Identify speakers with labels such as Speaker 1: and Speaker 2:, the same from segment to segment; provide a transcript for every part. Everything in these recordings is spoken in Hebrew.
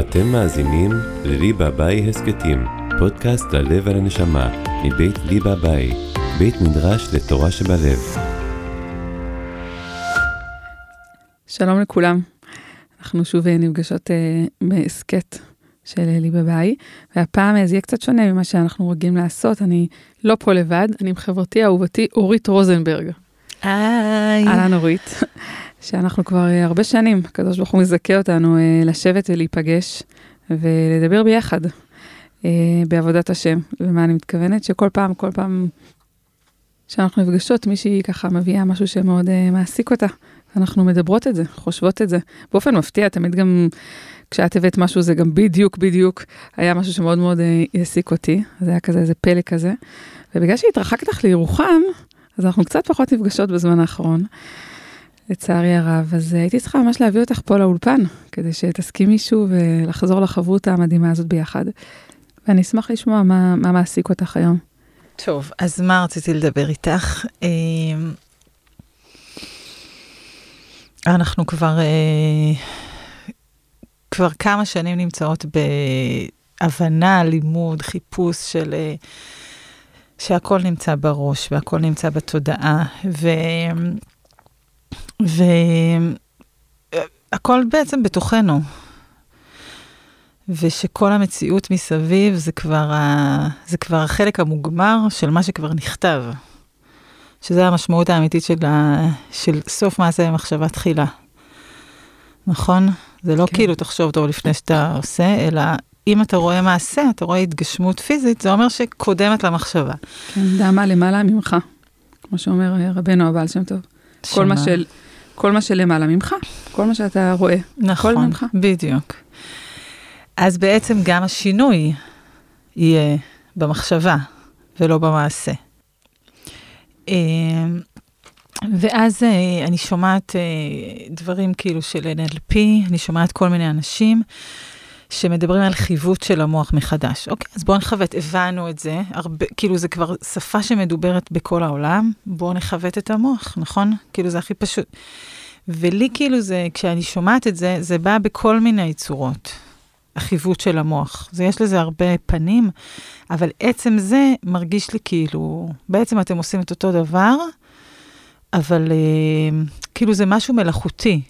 Speaker 1: אתם מאזינים לליבה ביי הסכתים, פודקאסט ללב ולנשמה, מבית ליבה ביי, בית מדרש לתורה שבלב.
Speaker 2: שלום לכולם, אנחנו שוב נפגשות אה, בהסכת של ליבה ביי, והפעם זה יהיה קצת שונה ממה שאנחנו רגילים לעשות, אני לא פה לבד, אני עם חברתי אהובתי אורית רוזנברג.
Speaker 3: היי.
Speaker 2: אהלן אורית, שאנחנו כבר uh, הרבה שנים, הקדוש ברוך הוא מזכה אותנו uh, לשבת ולהיפגש ולדבר ביחד uh, בעבודת השם. ומה אני מתכוונת? שכל פעם, כל פעם שאנחנו נפגשות, מישהי ככה מביאה משהו שמאוד מעסיק אותה. אנחנו מדברות את זה, חושבות את זה. באופן מפתיע, תמיד גם כשאת הבאת משהו, זה גם בדיוק, בדיוק, היה משהו שמאוד מאוד העסיק אותי. זה היה כזה, איזה פלא כזה. ובגלל שהתרחקת לך לירוחם, אז אנחנו קצת פחות נפגשות בזמן האחרון, לצערי הרב. אז הייתי צריכה ממש להביא אותך פה לאולפן, כדי שתסכימי שוב ולחזור לחברות המדהימה הזאת ביחד. ואני אשמח לשמוע מה, מה מעסיק אותך היום.
Speaker 3: טוב, אז מה רציתי לדבר איתך? אנחנו כבר, כבר כמה שנים נמצאות בהבנה, לימוד, חיפוש של שהכל נמצא בראש והכל נמצא בתודעה, ו... והכל בעצם בתוכנו. ושכל המציאות מסביב זה כבר, ה... זה כבר החלק המוגמר של מה שכבר נכתב. שזה המשמעות האמיתית של, ה... של סוף מעשה במחשבה תחילה. נכון? זה לא כן. כאילו תחשוב טוב לפני שאתה עושה, אלא אם אתה רואה מעשה, אתה רואה התגשמות פיזית, זה אומר שקודמת למחשבה.
Speaker 2: כן, דמה למעלה ממך, כמו שאומר רבנו הבעל שם טוב. כל מה, של, כל מה שלמעלה ממך, כל מה שאתה רואה,
Speaker 3: נכון,
Speaker 2: ממך.
Speaker 3: בדיוק. אז בעצם גם השינוי יהיה במחשבה ולא במעשה. ואז אני שומעת דברים כאילו של NLP, אני שומעת כל מיני אנשים שמדברים על חיווט של המוח מחדש. אוקיי, אז בואו נכוות, הבנו את זה, הרבה, כאילו זה כבר שפה שמדוברת בכל העולם, בואו נכוות את המוח, נכון? כאילו זה הכי פשוט. ולי כאילו זה, כשאני שומעת את זה, זה בא בכל מיני צורות. החיווט של המוח. זה, יש לזה הרבה פנים, אבל עצם זה מרגיש לי כאילו, בעצם אתם עושים את אותו דבר, אבל אה, כאילו זה משהו מלאכותי.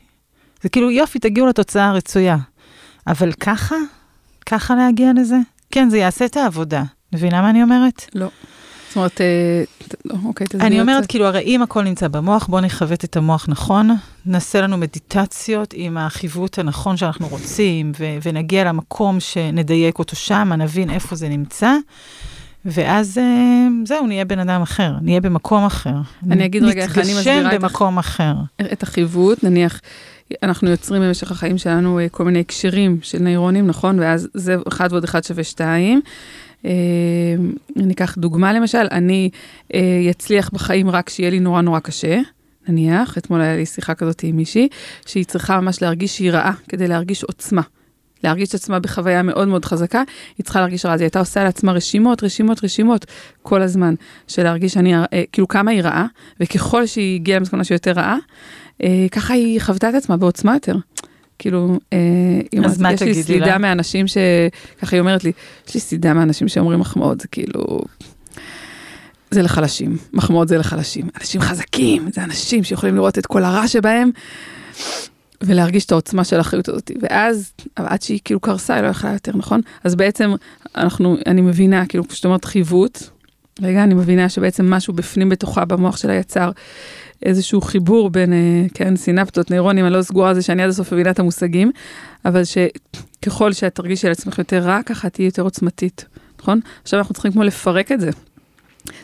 Speaker 3: זה כאילו, יופי, תגיעו לתוצאה הרצויה. אבל ככה? ככה להגיע לזה? כן, זה יעשה את העבודה. מבינה מה אני אומרת?
Speaker 2: לא. זאת אומרת, אה, לא, אוקיי, תסביר
Speaker 3: אני אומרת, כאילו, הרי אם הכל נמצא במוח, בואו נכוות את המוח נכון, נעשה לנו מדיטציות עם החיווט הנכון שאנחנו רוצים, ו- ונגיע למקום שנדייק אותו שם, נבין איפה זה נמצא. ואז אה, זהו, נהיה בן אדם אחר, נהיה במקום אחר.
Speaker 2: אני אגיד רגע איך אני מסבירה
Speaker 3: נתגשם במקום אחר.
Speaker 2: את החיווט, נניח, אנחנו יוצרים במשך החיים שלנו כל מיני הקשרים של נוירונים, נכון? ואז זה 1 ועוד 1 שווה 2. אני אקח דוגמה למשל, אני אצליח בחיים רק שיהיה לי נורא נורא קשה. נניח, אתמול היה לי שיחה כזאת עם מישהי, שהיא צריכה ממש להרגיש שהיא רעה, כדי להרגיש עוצמה. להרגיש את עצמה בחוויה מאוד מאוד חזקה, היא צריכה להרגיש רע. אז היא הייתה עושה לעצמה רשימות, רשימות, רשימות כל הזמן, של להרגיש שאני, כאילו כמה היא רעה, וככל שהיא הגיעה למסקנה שהיא יותר רעה, אה, ככה היא חוותה את עצמה בעוצמה יותר. כאילו, אה,
Speaker 3: אז מה
Speaker 2: יש לי סלידה מאנשים ש... ככה היא אומרת לי, יש לי סלידה מאנשים שאומרים מחמאות, זה כאילו... זה לחלשים, מחמאות זה לחלשים. אנשים חזקים, זה אנשים שיכולים לראות את כל הרע שבהם, ולהרגיש את העוצמה של האחריות הזאת. ואז, עד שהיא כאילו קרסה, היא לא יכלה יותר, נכון? אז בעצם, אנחנו, אני מבינה, כאילו, כשאת אומרת חיווט, רגע, אני מבינה שבעצם משהו בפנים בתוכה, במוח שלה יצר איזשהו חיבור בין, כן, סינפטות, נוירונים, אני לא סגורה על זה שאני עד הסוף מבינה את המושגים, אבל שככל שאת תרגישי על עצמך יותר רע, ככה תהיי יותר עוצמתית, נכון? עכשיו אנחנו צריכים כמו לפרק את זה.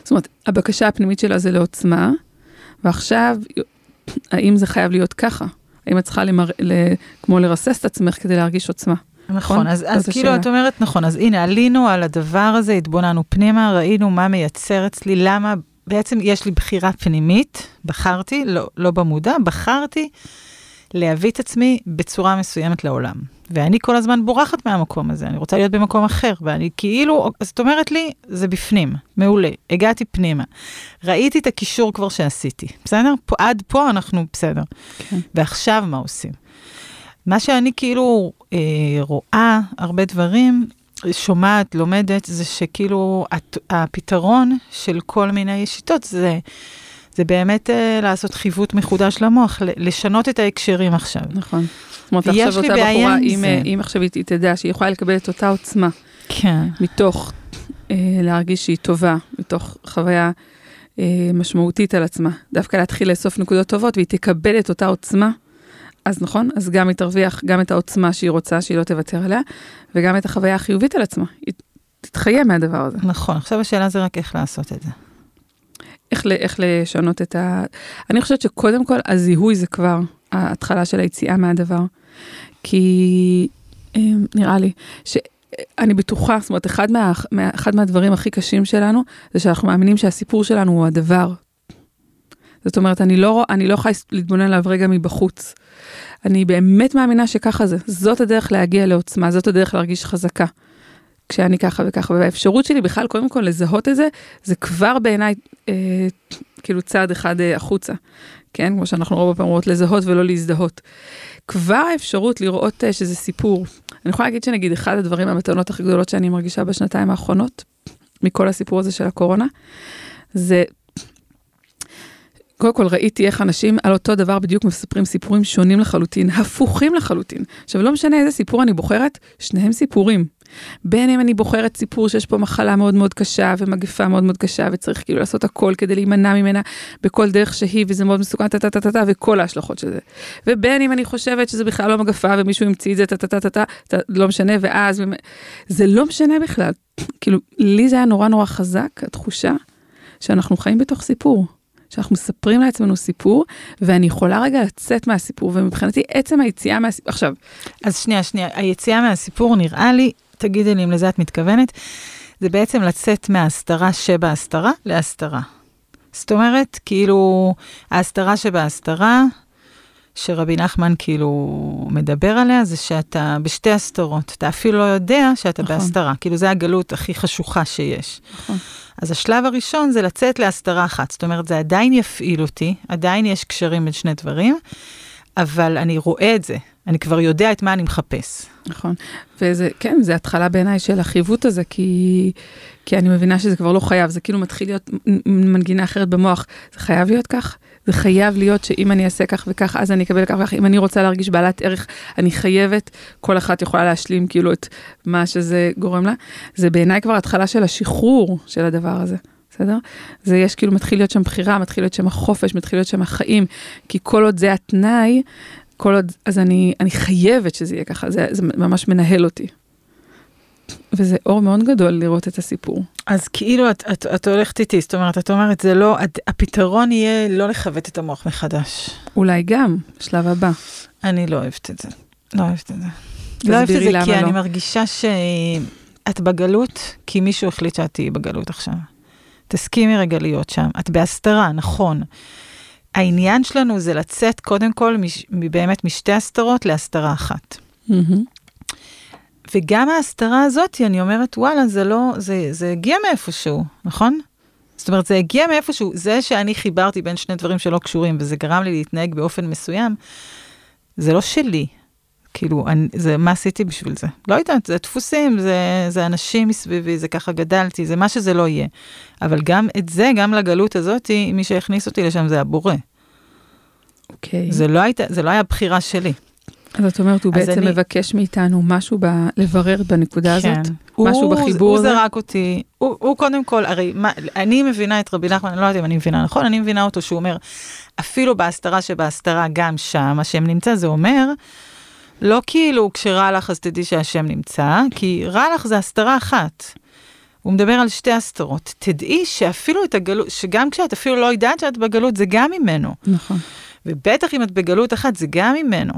Speaker 2: זאת אומרת, הבקשה הפנימית שלה זה לעוצמה, ועכשיו, האם זה חייב להיות ככה? האם את צריכה למר... ל... כמו לרסס את עצמך כדי להרגיש עוצמה?
Speaker 3: נכון, אז, אז כאילו השאלה. את אומרת, נכון, אז הנה, עלינו על הדבר הזה, התבוננו פנימה, ראינו מה מייצר אצלי, למה בעצם יש לי בחירה פנימית, בחרתי, לא, לא במודע, בחרתי להביא את עצמי בצורה מסוימת לעולם. ואני כל הזמן בורחת מהמקום הזה, אני רוצה להיות במקום אחר, ואני כאילו, אז את אומרת לי, זה בפנים, מעולה, הגעתי פנימה. ראיתי את הקישור כבר שעשיתי, בסדר? פה, עד פה אנחנו בסדר. כן. ועכשיו מה עושים? מה שאני כאילו אה, רואה הרבה דברים, שומעת, לומדת, זה שכאילו הת- הפתרון של כל מיני שיטות זה, זה באמת אה, לעשות חיווט מחודש למוח, לשנות את ההקשרים עכשיו.
Speaker 2: נכון. אומרת, עכשיו אותה בחורה, אם. אה, אם עכשיו היא תדע שהיא יכולה לקבל את אותה עוצמה
Speaker 3: כן.
Speaker 2: מתוך אה, להרגיש שהיא טובה, מתוך חוויה אה, משמעותית על עצמה, דווקא להתחיל לאסוף נקודות טובות והיא תקבל את אותה עוצמה, אז נכון, אז גם היא תרוויח גם את העוצמה שהיא רוצה, שהיא לא תוותר עליה, וגם את החוויה החיובית על עצמה. היא תתחיה מהדבר הזה.
Speaker 3: נכון, עכשיו השאלה זה רק איך לעשות את זה.
Speaker 2: איך, איך לשנות את ה... אני חושבת שקודם כל הזיהוי זה כבר ההתחלה של היציאה מהדבר. כי אה, נראה לי שאני בטוחה, זאת אומרת, אחד, מה, מה, אחד מהדברים הכי קשים שלנו זה שאנחנו מאמינים שהסיפור שלנו הוא הדבר. זאת אומרת, אני לא, אני לא יכולה להתבונן עליו רגע מבחוץ. אני באמת מאמינה שככה זה. זאת הדרך להגיע לעוצמה, זאת הדרך להרגיש חזקה. כשאני ככה וככה, והאפשרות שלי בכלל, קודם כל לזהות את זה, זה כבר בעיניי אה, כאילו צעד אחד אה, החוצה, כן? כמו שאנחנו רוב הפעמים אומרות לזהות ולא להזדהות. כבר האפשרות לראות אה, שזה סיפור. אני יכולה להגיד שנגיד אחד הדברים, המתנות הכי גדולות שאני מרגישה בשנתיים האחרונות, מכל הסיפור הזה של הקורונה, זה קודם כל ראיתי איך אנשים על אותו דבר בדיוק מספרים סיפורים שונים לחלוטין, הפוכים לחלוטין. עכשיו, לא משנה איזה סיפור אני בוחרת, שניהם סיפורים. בין אם אני בוחרת סיפור שיש פה מחלה מאוד מאוד קשה ומגפה מאוד מאוד קשה וצריך כאילו לעשות הכל כדי להימנע ממנה בכל דרך שהיא וזה מאוד מסוכן טה טה טה טה וכל ההשלכות של זה. ובין אם אני חושבת שזה בכלל לא מגפה ומישהו המציא את זה טה טה טה טה טה לא משנה ואז זה לא משנה בכלל. כאילו לי זה היה נורא נורא חזק התחושה שאנחנו חיים בתוך סיפור. שאנחנו מספרים לעצמנו סיפור, ואני יכולה רגע לצאת מהסיפור, ומבחינתי עצם היציאה מהסיפור, עכשיו,
Speaker 3: אז שנייה, שנייה, היציאה מהסיפור נראה לי, תגידי לי אם לזה את מתכוונת, זה בעצם לצאת מההסתרה שבהסתרה להסתרה. זאת אומרת, כאילו, ההסתרה שבהסתרה, שרבי נחמן כאילו מדבר עליה, זה שאתה בשתי הסתרות, אתה אפילו לא יודע שאתה
Speaker 2: נכון.
Speaker 3: בהסתרה, כאילו זה הגלות הכי חשוכה שיש.
Speaker 2: נכון.
Speaker 3: אז השלב הראשון זה לצאת להסתרה אחת, זאת אומרת, זה עדיין יפעיל אותי, עדיין יש קשרים בין שני דברים, אבל אני רואה את זה, אני כבר יודע את מה אני מחפש.
Speaker 2: נכון. וזה, כן, זה התחלה בעיניי של החיווט הזה, כי, כי אני מבינה שזה כבר לא חייב, זה כאילו מתחיל להיות מנגינה אחרת במוח. זה חייב להיות כך? זה חייב להיות שאם אני אעשה כך וכך, אז אני אקבל כך וכך. אם אני רוצה להרגיש בעלת ערך, אני חייבת, כל אחת יכולה להשלים כאילו את מה שזה גורם לה. זה בעיניי כבר התחלה של השחרור של הדבר הזה. בסדר? זה יש כאילו מתחיל להיות שם בחירה, מתחיל להיות שם החופש, מתחיל להיות שם החיים, כי כל עוד זה התנאי, כל עוד, אז אני, אני חייבת שזה יהיה ככה, זה, זה ממש מנהל אותי. וזה אור מאוד גדול לראות את הסיפור.
Speaker 3: אז כאילו את, את, את הולכת איתי, זאת אומרת, את אומרת, זה לא, את, הפתרון יהיה לא לכבד את המוח מחדש.
Speaker 2: אולי גם, שלב הבא.
Speaker 3: אני לא אוהבת את זה. לא אוהבת את זה. לא אוהבת את זה כי
Speaker 2: לא.
Speaker 3: אני מרגישה שאת בגלות, כי מישהו החליט שאת תהיי בגלות עכשיו. תסכימי רגע להיות שם. את בהסתרה, נכון. העניין שלנו זה לצאת קודם כל מש, באמת משתי הסתרות להסתרה אחת.
Speaker 2: מהמם.
Speaker 3: וגם ההסתרה הזאת, אני אומרת, וואלה, זה לא, זה, זה הגיע מאיפשהו, נכון? זאת אומרת, זה הגיע מאיפשהו, זה שאני חיברתי בין שני דברים שלא קשורים, וזה גרם לי להתנהג באופן מסוים, זה לא שלי. כאילו, אני, זה, מה עשיתי בשביל זה? לא יודעת, זה דפוסים, זה, זה אנשים מסביבי, זה ככה גדלתי, זה מה שזה לא יהיה. אבל גם את זה, גם לגלות הזאת, מי שהכניס אותי לשם זה הבורא.
Speaker 2: אוקיי.
Speaker 3: זה לא, היית, זה לא היה בחירה שלי.
Speaker 2: אז את אומרת, הוא בעצם
Speaker 3: אני-
Speaker 2: מבקש מאיתנו משהו ב... לברר בנקודה הזאת? משהו
Speaker 3: כן. הוא,
Speaker 2: בחיבור
Speaker 3: הוא
Speaker 2: הזה?
Speaker 3: זרק אותי, הוא, הוא קודם כל, הרי מה, אני מבינה את רבי נחמן, אני לא יודעת אם אני מבינה נכון, אני מבינה אותו שהוא אומר, אפילו בהסתרה שבהסתרה, גם שם השם נמצא, זה אומר, לא כאילו כשרע לך אז תדעי שהשם נמצא, כי רע לך זה הסתרה אחת. הוא מדבר על שתי הסתרות. תדעי שאפילו את הגלות, שגם כשאת אפילו לא יודעת שאת בגלות, זה גם ממנו.
Speaker 2: נכון.
Speaker 3: ובטח אם את בגלות אחת, זה גם ממנו.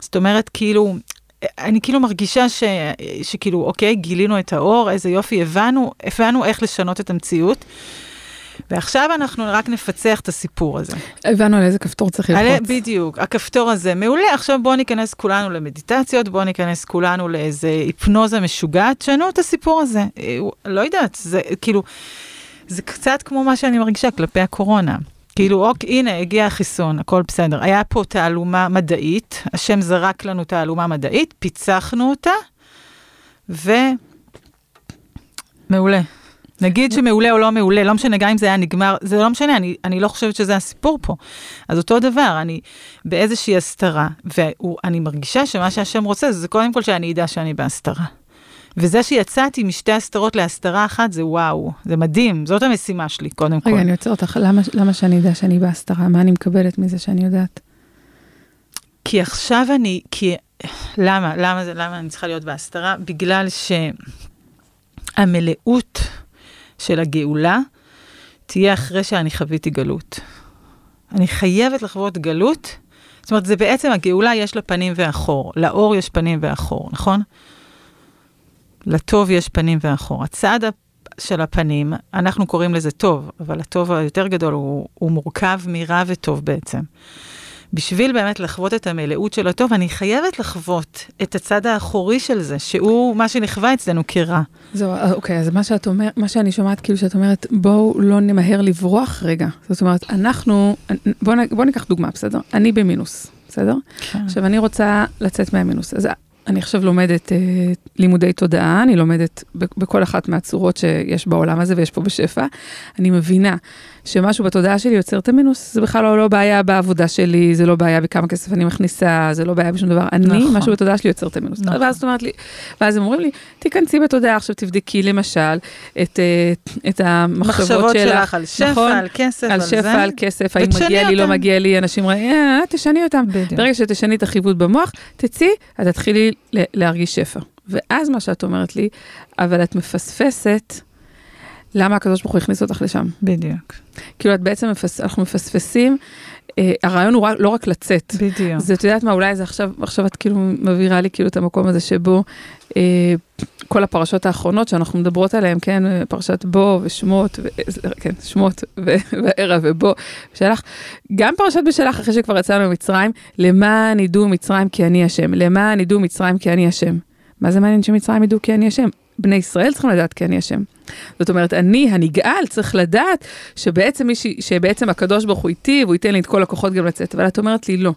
Speaker 3: זאת אומרת, כאילו, אני כאילו מרגישה ש, שכאילו, אוקיי, גילינו את האור, איזה יופי, הבנו, הבנו איך לשנות את המציאות. ועכשיו אנחנו רק נפצח את הסיפור הזה.
Speaker 2: הבנו על איזה כפתור צריך ללחוץ.
Speaker 3: בדיוק, הכפתור הזה מעולה, עכשיו בואו ניכנס כולנו למדיטציות, בואו ניכנס כולנו לאיזה היפנוזה משוגעת, שנו את הסיפור הזה. אה, לא יודעת, זה כאילו, זה קצת כמו מה שאני מרגישה כלפי הקורונה. כאילו, אוקיי, הנה, הגיע החיסון, הכל בסדר. היה פה תעלומה מדעית, השם זרק לנו תעלומה מדעית, פיצחנו אותה, ו... מעולה. נגיד שמעולה או לא מעולה, לא משנה, גם אם זה היה נגמר, זה לא משנה, אני, אני לא חושבת שזה הסיפור פה. אז אותו דבר, אני באיזושהי הסתרה, ואני מרגישה שמה שהשם רוצה, זה קודם כל שאני אדע שאני בהסתרה. וזה שיצאתי משתי הסתרות להסתרה אחת, זה וואו, זה מדהים, זאת המשימה שלי, קודם כל.
Speaker 2: רגע, אני עוצר אותך, למה, למה שאני אדע שאני בהסתרה? מה אני מקבלת מזה שאני יודעת?
Speaker 3: כי עכשיו אני, כי, למה, למה למה אני צריכה להיות בהסתרה? בגלל שהמלאות של הגאולה תהיה אחרי שאני חוויתי גלות. אני חייבת לחוות גלות, זאת אומרת, זה בעצם, הגאולה יש לה פנים ואחור, לאור יש פנים ואחור, נכון? לטוב יש פנים ואחור. הצד של הפנים, אנחנו קוראים לזה טוב, אבל הטוב היותר גדול הוא, הוא מורכב מרע וטוב בעצם. בשביל באמת לחוות את המלאות של הטוב, אני חייבת לחוות את הצד האחורי של זה, שהוא מה שנחווה אצלנו כרע.
Speaker 2: זהו, אוקיי, אז מה שאת אומרת, מה שאני שומעת, כאילו שאת אומרת, בואו לא נמהר לברוח רגע. זאת אומרת, אנחנו, בואו בוא ניקח דוגמה, בסדר? אני במינוס, בסדר? כן. עכשיו, אני רוצה לצאת מהמינוס. אז אני עכשיו לומדת אה, לימודי תודעה, אני לומדת בכל אחת מהצורות שיש בעולם הזה ויש פה בשפע. אני מבינה שמשהו בתודעה שלי יוצר את המינוס, זה בכלל לא, לא בעיה בעבודה שלי, זה לא בעיה בכמה כסף אני מכניסה, זה לא בעיה בשום דבר. אני, נכון. משהו בתודעה שלי יוצר את המינוס. נכון. ואז, אומרת לי, ואז הם אומרים לי, תיכנסי בתודעה, עכשיו תבדקי למשל את, אה, את המחשבות שלך.
Speaker 3: שלך על שפע, נכון? על כסף, על,
Speaker 2: על
Speaker 3: זה.
Speaker 2: על שפע, על כסף, האם מגיע אותם. לי, לא מגיע לי, אנשים אומרים, אה, תשני אותם. בדיוק. ברגע שתשני את החיווט במוח, תצאי, את תתחילי להרגיש שפע. ואז מה שאת אומרת לי, אבל את מפספסת למה הקדוש ברוך הוא הכניס אותך לשם.
Speaker 3: בדיוק.
Speaker 2: כאילו את בעצם, מפס, אנחנו מפספסים, אה, הרעיון הוא לא רק לצאת.
Speaker 3: בדיוק.
Speaker 2: זה, את יודעת מה, אולי זה עכשיו, עכשיו את כאילו מבהירה לי כאילו את המקום הזה שבו אה, כל הפרשות האחרונות שאנחנו מדברות עליהן, כן, פרשת בו ושמות, ו, כן, שמות וערב ובו, ושלח, גם פרשת בשלח אחרי שכבר יצאנו ממצרים, למען ידעו מצרים כי אני השם, למען ידעו מצרים כי אני השם. מה זה מעניין שמצרים ידעו כי אני השם? בני ישראל צריכים לדעת כי אני השם. זאת אומרת, אני הנגאל צריך לדעת שבעצם, מישהי, שבעצם הקדוש ברוך הוא איתי והוא ייתן לי את כל הכוחות גם לצאת, אבל את אומרת לי לא.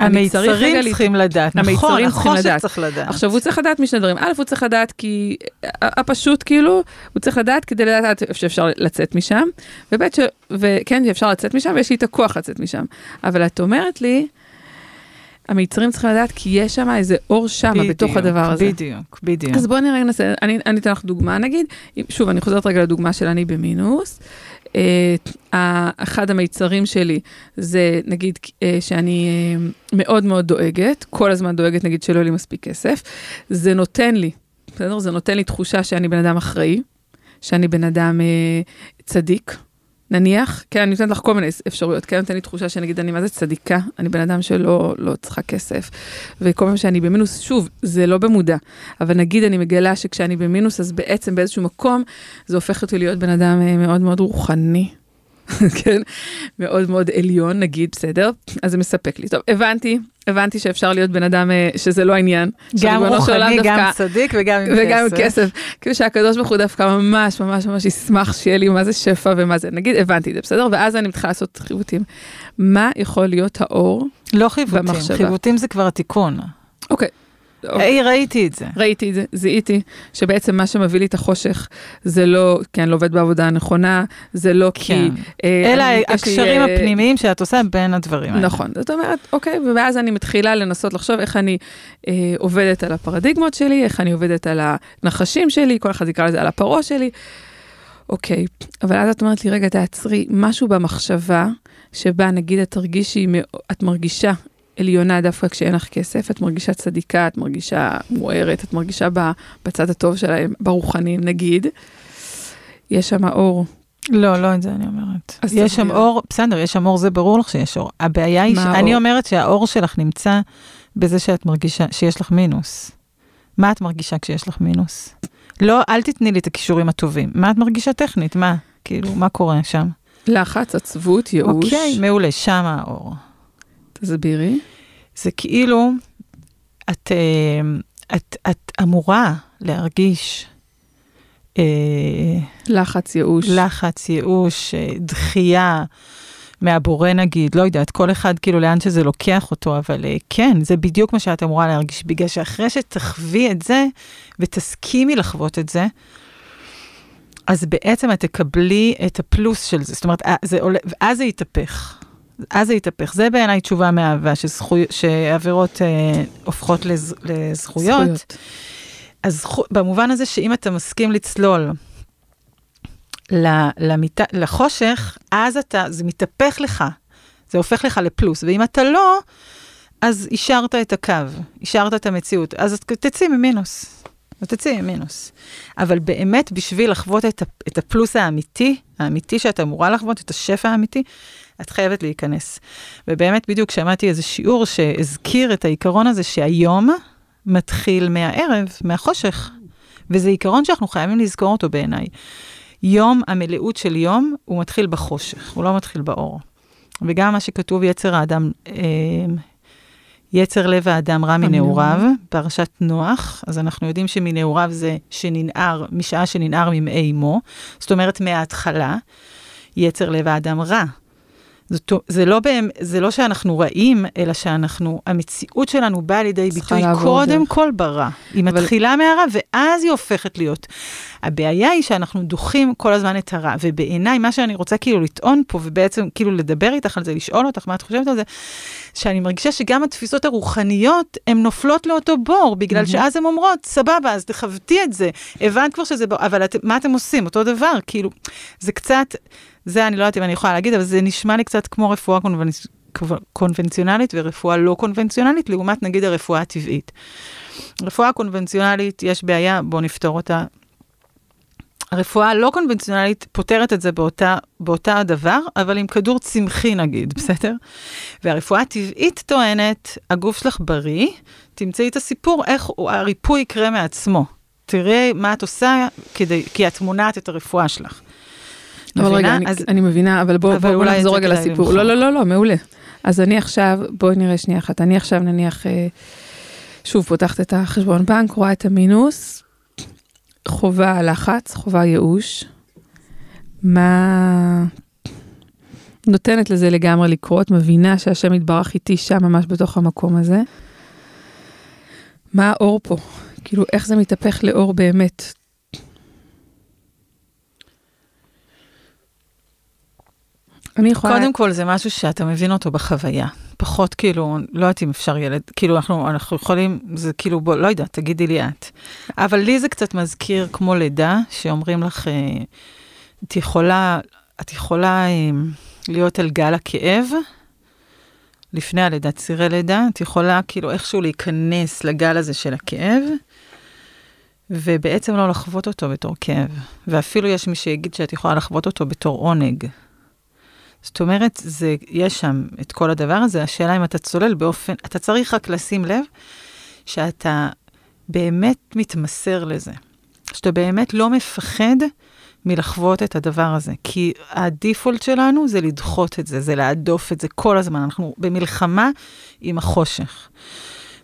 Speaker 3: המיצרים צריכים לדעת, נכון, החושך צריך לדעת.
Speaker 2: עכשיו, הוא צריך לדעת משני דברים. א', הוא צריך לדעת כי, הפשוט כאילו, הוא צריך לדעת כדי לדעת שאפשר לצאת משם, וב', וכן, שאפשר לצאת משם ויש לי את הכוח לצאת משם. אבל את אומרת לי, המיצרים צריכים לדעת כי יש שם איזה אור שם בתוך הדבר הזה.
Speaker 3: בדיוק, בדיוק.
Speaker 2: אז בואי נראה, ננסה, אני, אני אתן לך דוגמה נגיד, שוב, אני חוזרת רגע לדוגמה של אני במינוס. Uh, אחד המיצרים שלי זה נגיד uh, שאני uh, מאוד מאוד דואגת, כל הזמן דואגת נגיד שלא יהיה לי מספיק כסף, זה נותן לי, בסדר? זה נותן לי תחושה שאני בן אדם אחראי, שאני בן אדם צדיק, נניח, כן, אני נותנת לך כל מיני אפשרויות, כן, נותן לי תחושה שנגיד אני מה זה צדיקה, אני בן אדם שלא לא צריכה כסף, וכל פעם שאני במינוס, שוב, זה לא במודע, אבל נגיד אני מגלה שכשאני במינוס, אז בעצם באיזשהו מקום, זה הופך אותי להיות בן אדם אה, מאוד מאוד רוחני, כן, מאוד מאוד עליון, נגיד, בסדר? אז זה מספק לי. טוב, הבנתי, הבנתי שאפשר להיות בן אדם אה, שזה לא העניין.
Speaker 3: גם רוחני, גם צדיק וגם עם כסף.
Speaker 2: וגם כסף. כאילו שהקדוש ברוך הוא דווקא ממש ממש ממש ישמח שיהיה לי מה זה שפע ומה זה, נגיד, הבנתי את זה, בסדר? ואז אני מתחילה לעשות חיווטים. מה יכול להיות האור
Speaker 3: לא חיווטים, חיווטים זה כבר התיקון.
Speaker 2: אוקיי,
Speaker 3: היי, ראיתי את זה.
Speaker 2: ראיתי את זה, זיהיתי, שבעצם מה שמביא לי את החושך זה לא, כי אני לא עובד בעבודה הנכונה, זה לא כן. כי...
Speaker 3: אה, אלא הקשרים אה, הפנימיים שאת עושה בין הדברים
Speaker 2: האלה. נכון, זאת אומרת, אוקיי, ואז אני מתחילה לנסות לחשוב איך אני אה, עובדת על הפרדיגמות שלי, איך אני עובדת על הנחשים שלי, כל אחד יקרא לזה על הפרעה שלי. אוקיי, אבל אז את אומרת לי, רגע, תעצרי, משהו במחשבה, שבה נגיד את תרגישי, את מרגישה עליונה דווקא כשאין לך כסף, את מרגישה צדיקה, את מרגישה מוארת, את מרגישה בצד הטוב שלהם, ברוחנים נגיד, יש שם אור.
Speaker 3: לא, לא את זה אני אומרת. יש שם אור, בסדר, יש שם אור, זה ברור לך שיש אור. הבעיה היא, אני אומרת שהאור שלך נמצא בזה שאת מרגישה שיש לך מינוס. מה את מרגישה כשיש לך מינוס? לא, אל תתני לי את הכישורים הטובים. מה את מרגישה טכנית? מה? כאילו, מה קורה שם?
Speaker 2: לחץ, עצבות, ייאוש.
Speaker 3: אוקיי, מעולה, שם האור.
Speaker 2: תסבירי.
Speaker 3: זה כאילו, את, אה, את, את אמורה להרגיש...
Speaker 2: אה, לחץ, ייאוש.
Speaker 3: לחץ, ייאוש, אה, דחייה, מהבורא נגיד, לא יודעת, כל אחד כאילו לאן שזה לוקח אותו, אבל כן, זה בדיוק מה שאת אמורה להרגיש, בגלל שאחרי שתחווי את זה ותסכימי לחוות את זה, אז בעצם את תקבלי את הפלוס של זה, זאת אומרת, זה עולה, ואז זה יתהפך. אז זה יתהפך. זה בעיניי תשובה מאהבה, שזכוי, שעבירות אה, הופכות לז, לזכויות. זכויות. אז במובן הזה שאם אתה מסכים לצלול למיט... לחושך, אז אתה, זה מתהפך לך, זה הופך לך לפלוס, ואם אתה לא, אז אישרת את הקו, אישרת את המציאות, אז תצאי ממינוס. תצאי ממינוס. אבל באמת, בשביל לחוות את הפלוס האמיתי, האמיתי שאת אמורה לחוות, את השפע האמיתי, את חייבת להיכנס. ובאמת, בדיוק שמעתי איזה שיעור שהזכיר את העיקרון הזה שהיום מתחיל מהערב, מהחושך. וזה עיקרון שאנחנו חייבים לזכור אותו בעיניי. יום, המלאות של יום, הוא מתחיל בחושך, הוא לא מתחיל באור. וגם מה שכתוב יצר האדם, אה, יצר לב האדם רע מנעוריו, פרשת נוח, אז אנחנו יודעים שמנעוריו זה שננער, משעה שננער ממעי אמו, זאת אומרת מההתחלה, יצר לב האדם רע. זאת, זה, לא בהם, זה לא שאנחנו רעים, אלא שאנחנו, המציאות שלנו באה לידי ביטוי קודם כל ברע. היא אבל... מתחילה מהרע, ואז היא הופכת להיות. הבעיה היא שאנחנו דוחים כל הזמן את הרע, ובעיניי, מה שאני רוצה כאילו לטעון פה, ובעצם כאילו לדבר איתך על זה, לשאול אותך מה את חושבת על זה, שאני מרגישה שגם התפיסות הרוחניות, הן נופלות לאותו בור, בגלל mm-hmm. שאז הן אומרות, סבבה, אז תכבדי את זה, הבנת כבר שזה בור, אבל את, מה אתם עושים? אותו דבר, כאילו, זה קצת... זה אני לא יודעת אם אני יכולה להגיד, אבל זה נשמע לי קצת כמו רפואה קונבנצ... קונבנציונלית ורפואה לא קונבנציונלית, לעומת נגיד הרפואה הטבעית. רפואה קונבנציונלית, יש בעיה, בואו נפתור אותה. הרפואה הלא קונבנציונלית פותרת את זה באותה, באותה הדבר, אבל עם כדור צמחי נגיד, בסדר? והרפואה הטבעית טוענת, הגוף שלך בריא, תמצאי את הסיפור איך הריפוי יקרה מעצמו. תראי מה את עושה כדי, כי את מונעת את הרפואה שלך.
Speaker 2: אבל רגע, אני, אז... אני מבינה, אבל בואו בוא, בוא נחזור רגע לסיפור. לא, לא, לא, לא, מעולה. אז אני עכשיו, בואי נראה שנייה אחת, אני עכשיו נניח, אה, שוב פותחת את החשבון בנק, רואה את המינוס, חובה לחץ, חובה ייאוש. מה... נותנת לזה לגמרי לקרות, מבינה שהשם יתברך איתי שם ממש בתוך המקום הזה. מה האור פה? כאילו, איך זה מתהפך לאור באמת?
Speaker 3: אני יכולה... קודם כל, זה משהו שאתה מבין אותו בחוויה. פחות כאילו, לא יודעת אם אפשר ילד, כאילו אנחנו, אנחנו יכולים, זה כאילו, בוא, לא יודעת, תגידי לי את. אבל לי זה קצת מזכיר כמו לידה, שאומרים לך, אה, את יכולה, את יכולה אה, להיות על גל הכאב, לפני הלידה, צירי לידה, את יכולה כאילו איכשהו להיכנס לגל הזה של הכאב, ובעצם לא לחוות אותו בתור כאב. ואפילו יש מי שיגיד שאת יכולה לחוות אותו בתור עונג. זאת אומרת, זה, יש שם את כל הדבר הזה, השאלה אם אתה צולל באופן, אתה צריך רק לשים לב שאתה באמת מתמסר לזה. שאתה באמת לא מפחד מלחוות את הדבר הזה, כי הדיפולט שלנו זה לדחות את זה, זה להדוף את זה כל הזמן, אנחנו במלחמה עם החושך.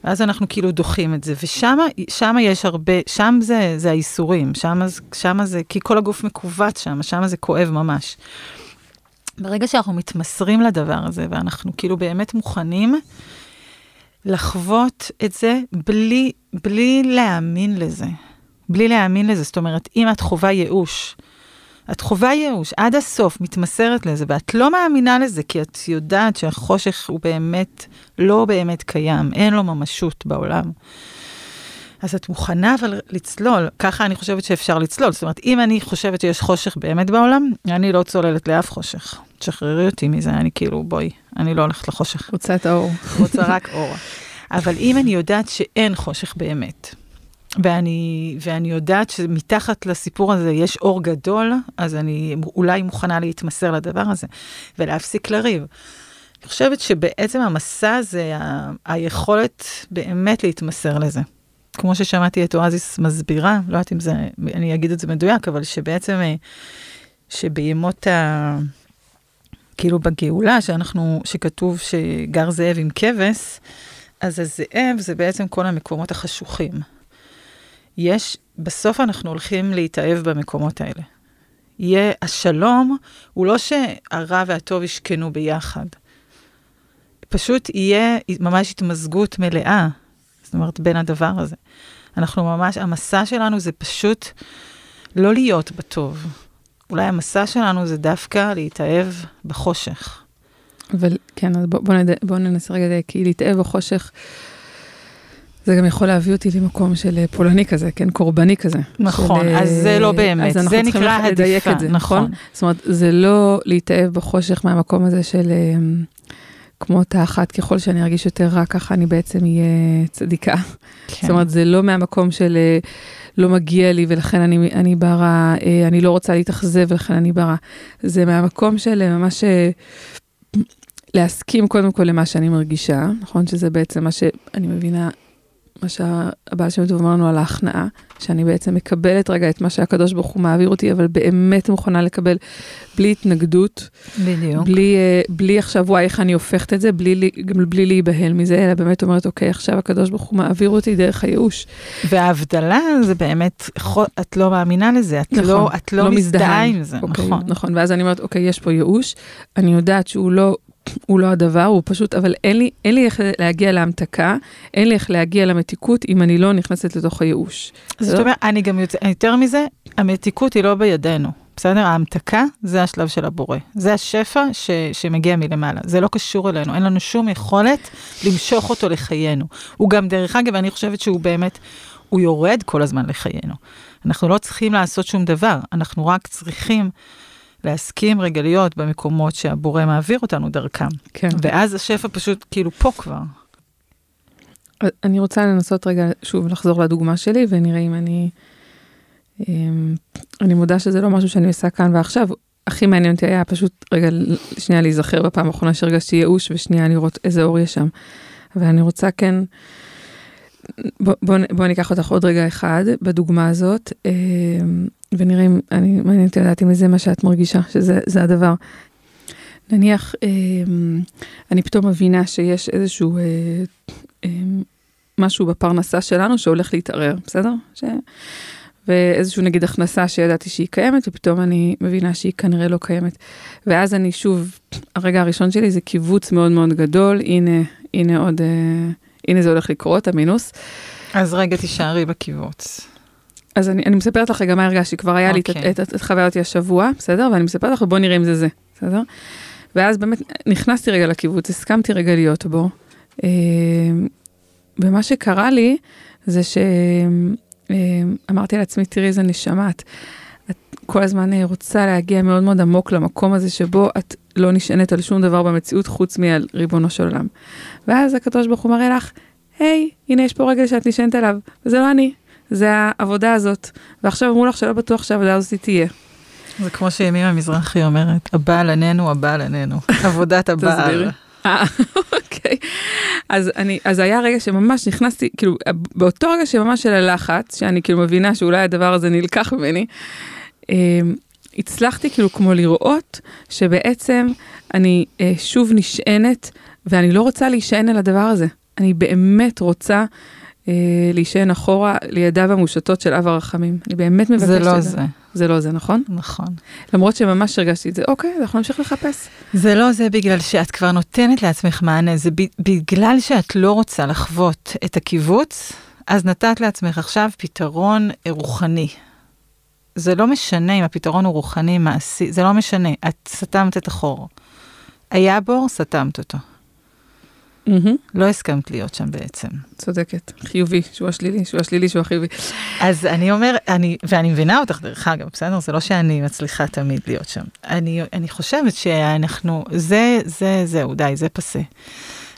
Speaker 3: ואז אנחנו כאילו דוחים את זה, ושם יש הרבה, שם זה, זה האיסורים, שם זה, כי כל הגוף מכווץ שם, שם זה כואב ממש. ברגע שאנחנו מתמסרים לדבר הזה, ואנחנו כאילו באמת מוכנים לחוות את זה בלי, בלי להאמין לזה. בלי להאמין לזה. זאת אומרת, אם את חווה ייאוש, את חווה ייאוש עד הסוף, מתמסרת לזה, ואת לא מאמינה לזה, כי את יודעת שהחושך הוא באמת, לא באמת קיים, אין לו ממשות בעולם. אז את מוכנה אבל לצלול, ככה אני חושבת שאפשר לצלול. זאת אומרת, אם אני חושבת שיש חושך באמת בעולם, אני לא צוללת לאף חושך. תשחררי אותי מזה, אני כאילו, בואי, אני לא הולכת לחושך.
Speaker 2: רוצה את האור.
Speaker 3: רוצה רק אור. אבל אם אני יודעת שאין חושך באמת, ואני, ואני יודעת שמתחת לסיפור הזה יש אור גדול, אז אני אולי מוכנה להתמסר לדבר הזה, ולהפסיק לריב. אני חושבת שבעצם המסע הזה, ה- היכולת באמת להתמסר לזה. כמו ששמעתי את אואזיס מסבירה, לא יודעת אם זה, אני אגיד את זה מדויק, אבל שבעצם, אה, שבימות ה... כאילו בגאולה, שאנחנו, שכתוב שגר זאב עם כבש, אז הזאב זה בעצם כל המקומות החשוכים. יש, בסוף אנחנו הולכים להתאהב במקומות האלה. יהיה, השלום הוא לא שהרע והטוב ישכנו ביחד. פשוט יהיה ממש התמזגות מלאה, זאת אומרת, בין הדבר הזה. אנחנו ממש, המסע שלנו זה פשוט לא להיות בטוב. אולי המסע שלנו זה דווקא להתאהב בחושך.
Speaker 2: אבל כן, אז בוא, בוא, נד... בוא ננסה רגע, כי להתאהב בחושך, זה גם יכול להביא אותי למקום של אה, פולני כזה, כן, קורבני כזה.
Speaker 3: נכון,
Speaker 2: של,
Speaker 3: אז זה לא באמת,
Speaker 2: זה
Speaker 3: נקרא
Speaker 2: עדיפה, את זה, נכון? נכון? זאת אומרת, זה לא להתאהב בחושך מהמקום הזה של כמו אחת, ככל שאני ארגיש יותר רע, ככה אני בעצם אהיה צדיקה. כן. זאת אומרת, זה לא מהמקום של לא מגיע לי ולכן אני, אני ברה, אני לא רוצה להתאכזב ולכן אני ברה. זה מהמקום של ממש להסכים קודם כל למה שאני מרגישה, נכון? שזה בעצם מה שאני מבינה, מה שהבעל שם טוב אמר לנו על ההכנעה, שאני בעצם מקבלת רגע את מה שהקדוש ברוך הוא מעביר אותי, אבל באמת מוכנה לקבל בלי התנגדות.
Speaker 3: בדיוק.
Speaker 2: בלי, אה, בלי עכשיו, וואי, איך אני הופכת את זה, בלי, גם בלי להיבהל מזה, אלא באמת אומרת, אוקיי, עכשיו הקדוש ברוך הוא מעביר אותי דרך הייאוש.
Speaker 3: וההבדלה זה באמת, את לא מאמינה לזה, את נכון, לא, את לא, לא מזדהה עם זה,
Speaker 2: אוקיי,
Speaker 3: נכון.
Speaker 2: נכון, ואז אני אומרת, אוקיי, יש פה ייאוש, אני יודעת שהוא לא הוא לא הדבר, הוא פשוט, אבל אין לי, אין לי איך להגיע להמתקה, אין לי איך להגיע למתיקות אם אני לא נכנסת לתוך הייאוש.
Speaker 3: זאת אומרת, אני גם יותר, יותר מזה, המתיקות היא לא בידינו. בסדר? ההמתקה זה השלב של הבורא. זה השפע ש, שמגיע מלמעלה. זה לא קשור אלינו, אין לנו שום יכולת למשוך אותו לחיינו. הוא גם, דרך אגב, אני חושבת שהוא באמת, הוא יורד כל הזמן לחיינו. אנחנו לא צריכים לעשות שום דבר, אנחנו רק צריכים להסכים רגע להיות במקומות שהבורא מעביר אותנו דרכם.
Speaker 2: כן.
Speaker 3: ואז השפע פשוט כאילו פה כבר.
Speaker 2: אני רוצה לנסות רגע שוב לחזור לדוגמה שלי ונראה אם אני... אמ, אני מודה שזה לא משהו שאני עושה כאן ועכשיו. הכי מעניין אותי היה פשוט רגע שנייה להיזכר בפעם האחרונה שהרגשתי ייאוש ושנייה לראות איזה אור יש שם. אבל אני רוצה כן, בוא, בוא, בוא ניקח אותך עוד רגע אחד בדוגמה הזאת. אמ, ונראה אם, אני מעניין אותי לדעת אם זה מה שאת מרגישה, שזה הדבר. נניח, אה, אני פתאום מבינה שיש איזשהו אה, אה, משהו בפרנסה שלנו שהולך להתערער, בסדר? ש... ואיזשהו נגיד הכנסה שידעתי שהיא קיימת, ופתאום אני מבינה שהיא כנראה לא קיימת. ואז אני שוב, הרגע הראשון שלי זה קיבוץ מאוד מאוד גדול, הנה, הנה עוד, אה, הנה זה הולך לקרות, המינוס.
Speaker 3: אז רגע תישארי בקיבוץ.
Speaker 2: אז אני, אני מספרת לך רגע מה הרגשתי, כבר היה okay. לי את, אוקיי. את, את, את חוויה אותי השבוע, בסדר? ואני מספרת לך, בוא נראה אם זה זה, בסדר? ואז באמת נכנסתי רגע לקיבוץ, הסכמתי רגע להיות בו. אה, ומה שקרה לי זה שאמרתי לעצמי, תראי איזה נשמה, את כל הזמן אה, רוצה להגיע מאוד מאוד עמוק למקום הזה שבו את לא נשענת על שום דבר במציאות חוץ מעל ריבונו של עולם. ואז הקדוש ברוך הוא מראה לך, היי, הנה יש פה רגל שאת נשענת עליו, וזה לא אני, זה העבודה הזאת. ועכשיו אמרו לך שלא בטוח שהעבודה הזאת תהיה.
Speaker 3: זה כמו שימימה מזרחי אומרת, הבעל עננו, הבעל עננו. עבודת הבעל.
Speaker 2: אה, אוקיי. אז אני, אז היה רגע שממש נכנסתי, כאילו, באותו רגע שממש של הלחץ, שאני כאילו מבינה שאולי הדבר הזה נלקח ממני, הצלחתי כאילו כמו לראות שבעצם אני אה, שוב נשענת, ואני לא רוצה להישען על הדבר הזה. אני באמת רוצה אה, להישען אחורה לידיו המושטות של אב הרחמים. אני באמת מבקשת
Speaker 3: את זה. זה לא זה.
Speaker 2: זה לא זה, נכון?
Speaker 3: נכון.
Speaker 2: למרות שממש הרגשתי את זה, אוקיי, אנחנו נמשיך לחפש.
Speaker 3: זה לא זה בגלל שאת כבר נותנת לעצמך מענה, זה בגלל שאת לא רוצה לחוות את הקיבוץ, אז נתת לעצמך עכשיו פתרון רוחני. זה לא משנה אם הפתרון הוא רוחני, מעשי, זה לא משנה, את סתמת את החור. היה בור, סתמת אותו. Mm-hmm. לא הסכמת להיות שם בעצם.
Speaker 2: צודקת, חיובי, שהוא השלילי, שהוא השלילי, שהוא החיובי.
Speaker 3: אז אני אומר, אני, ואני מבינה אותך דרך אגב, בסדר? זה לא שאני מצליחה תמיד להיות שם. אני, אני חושבת שאנחנו, זה, זה, זהו, די, זה פסה.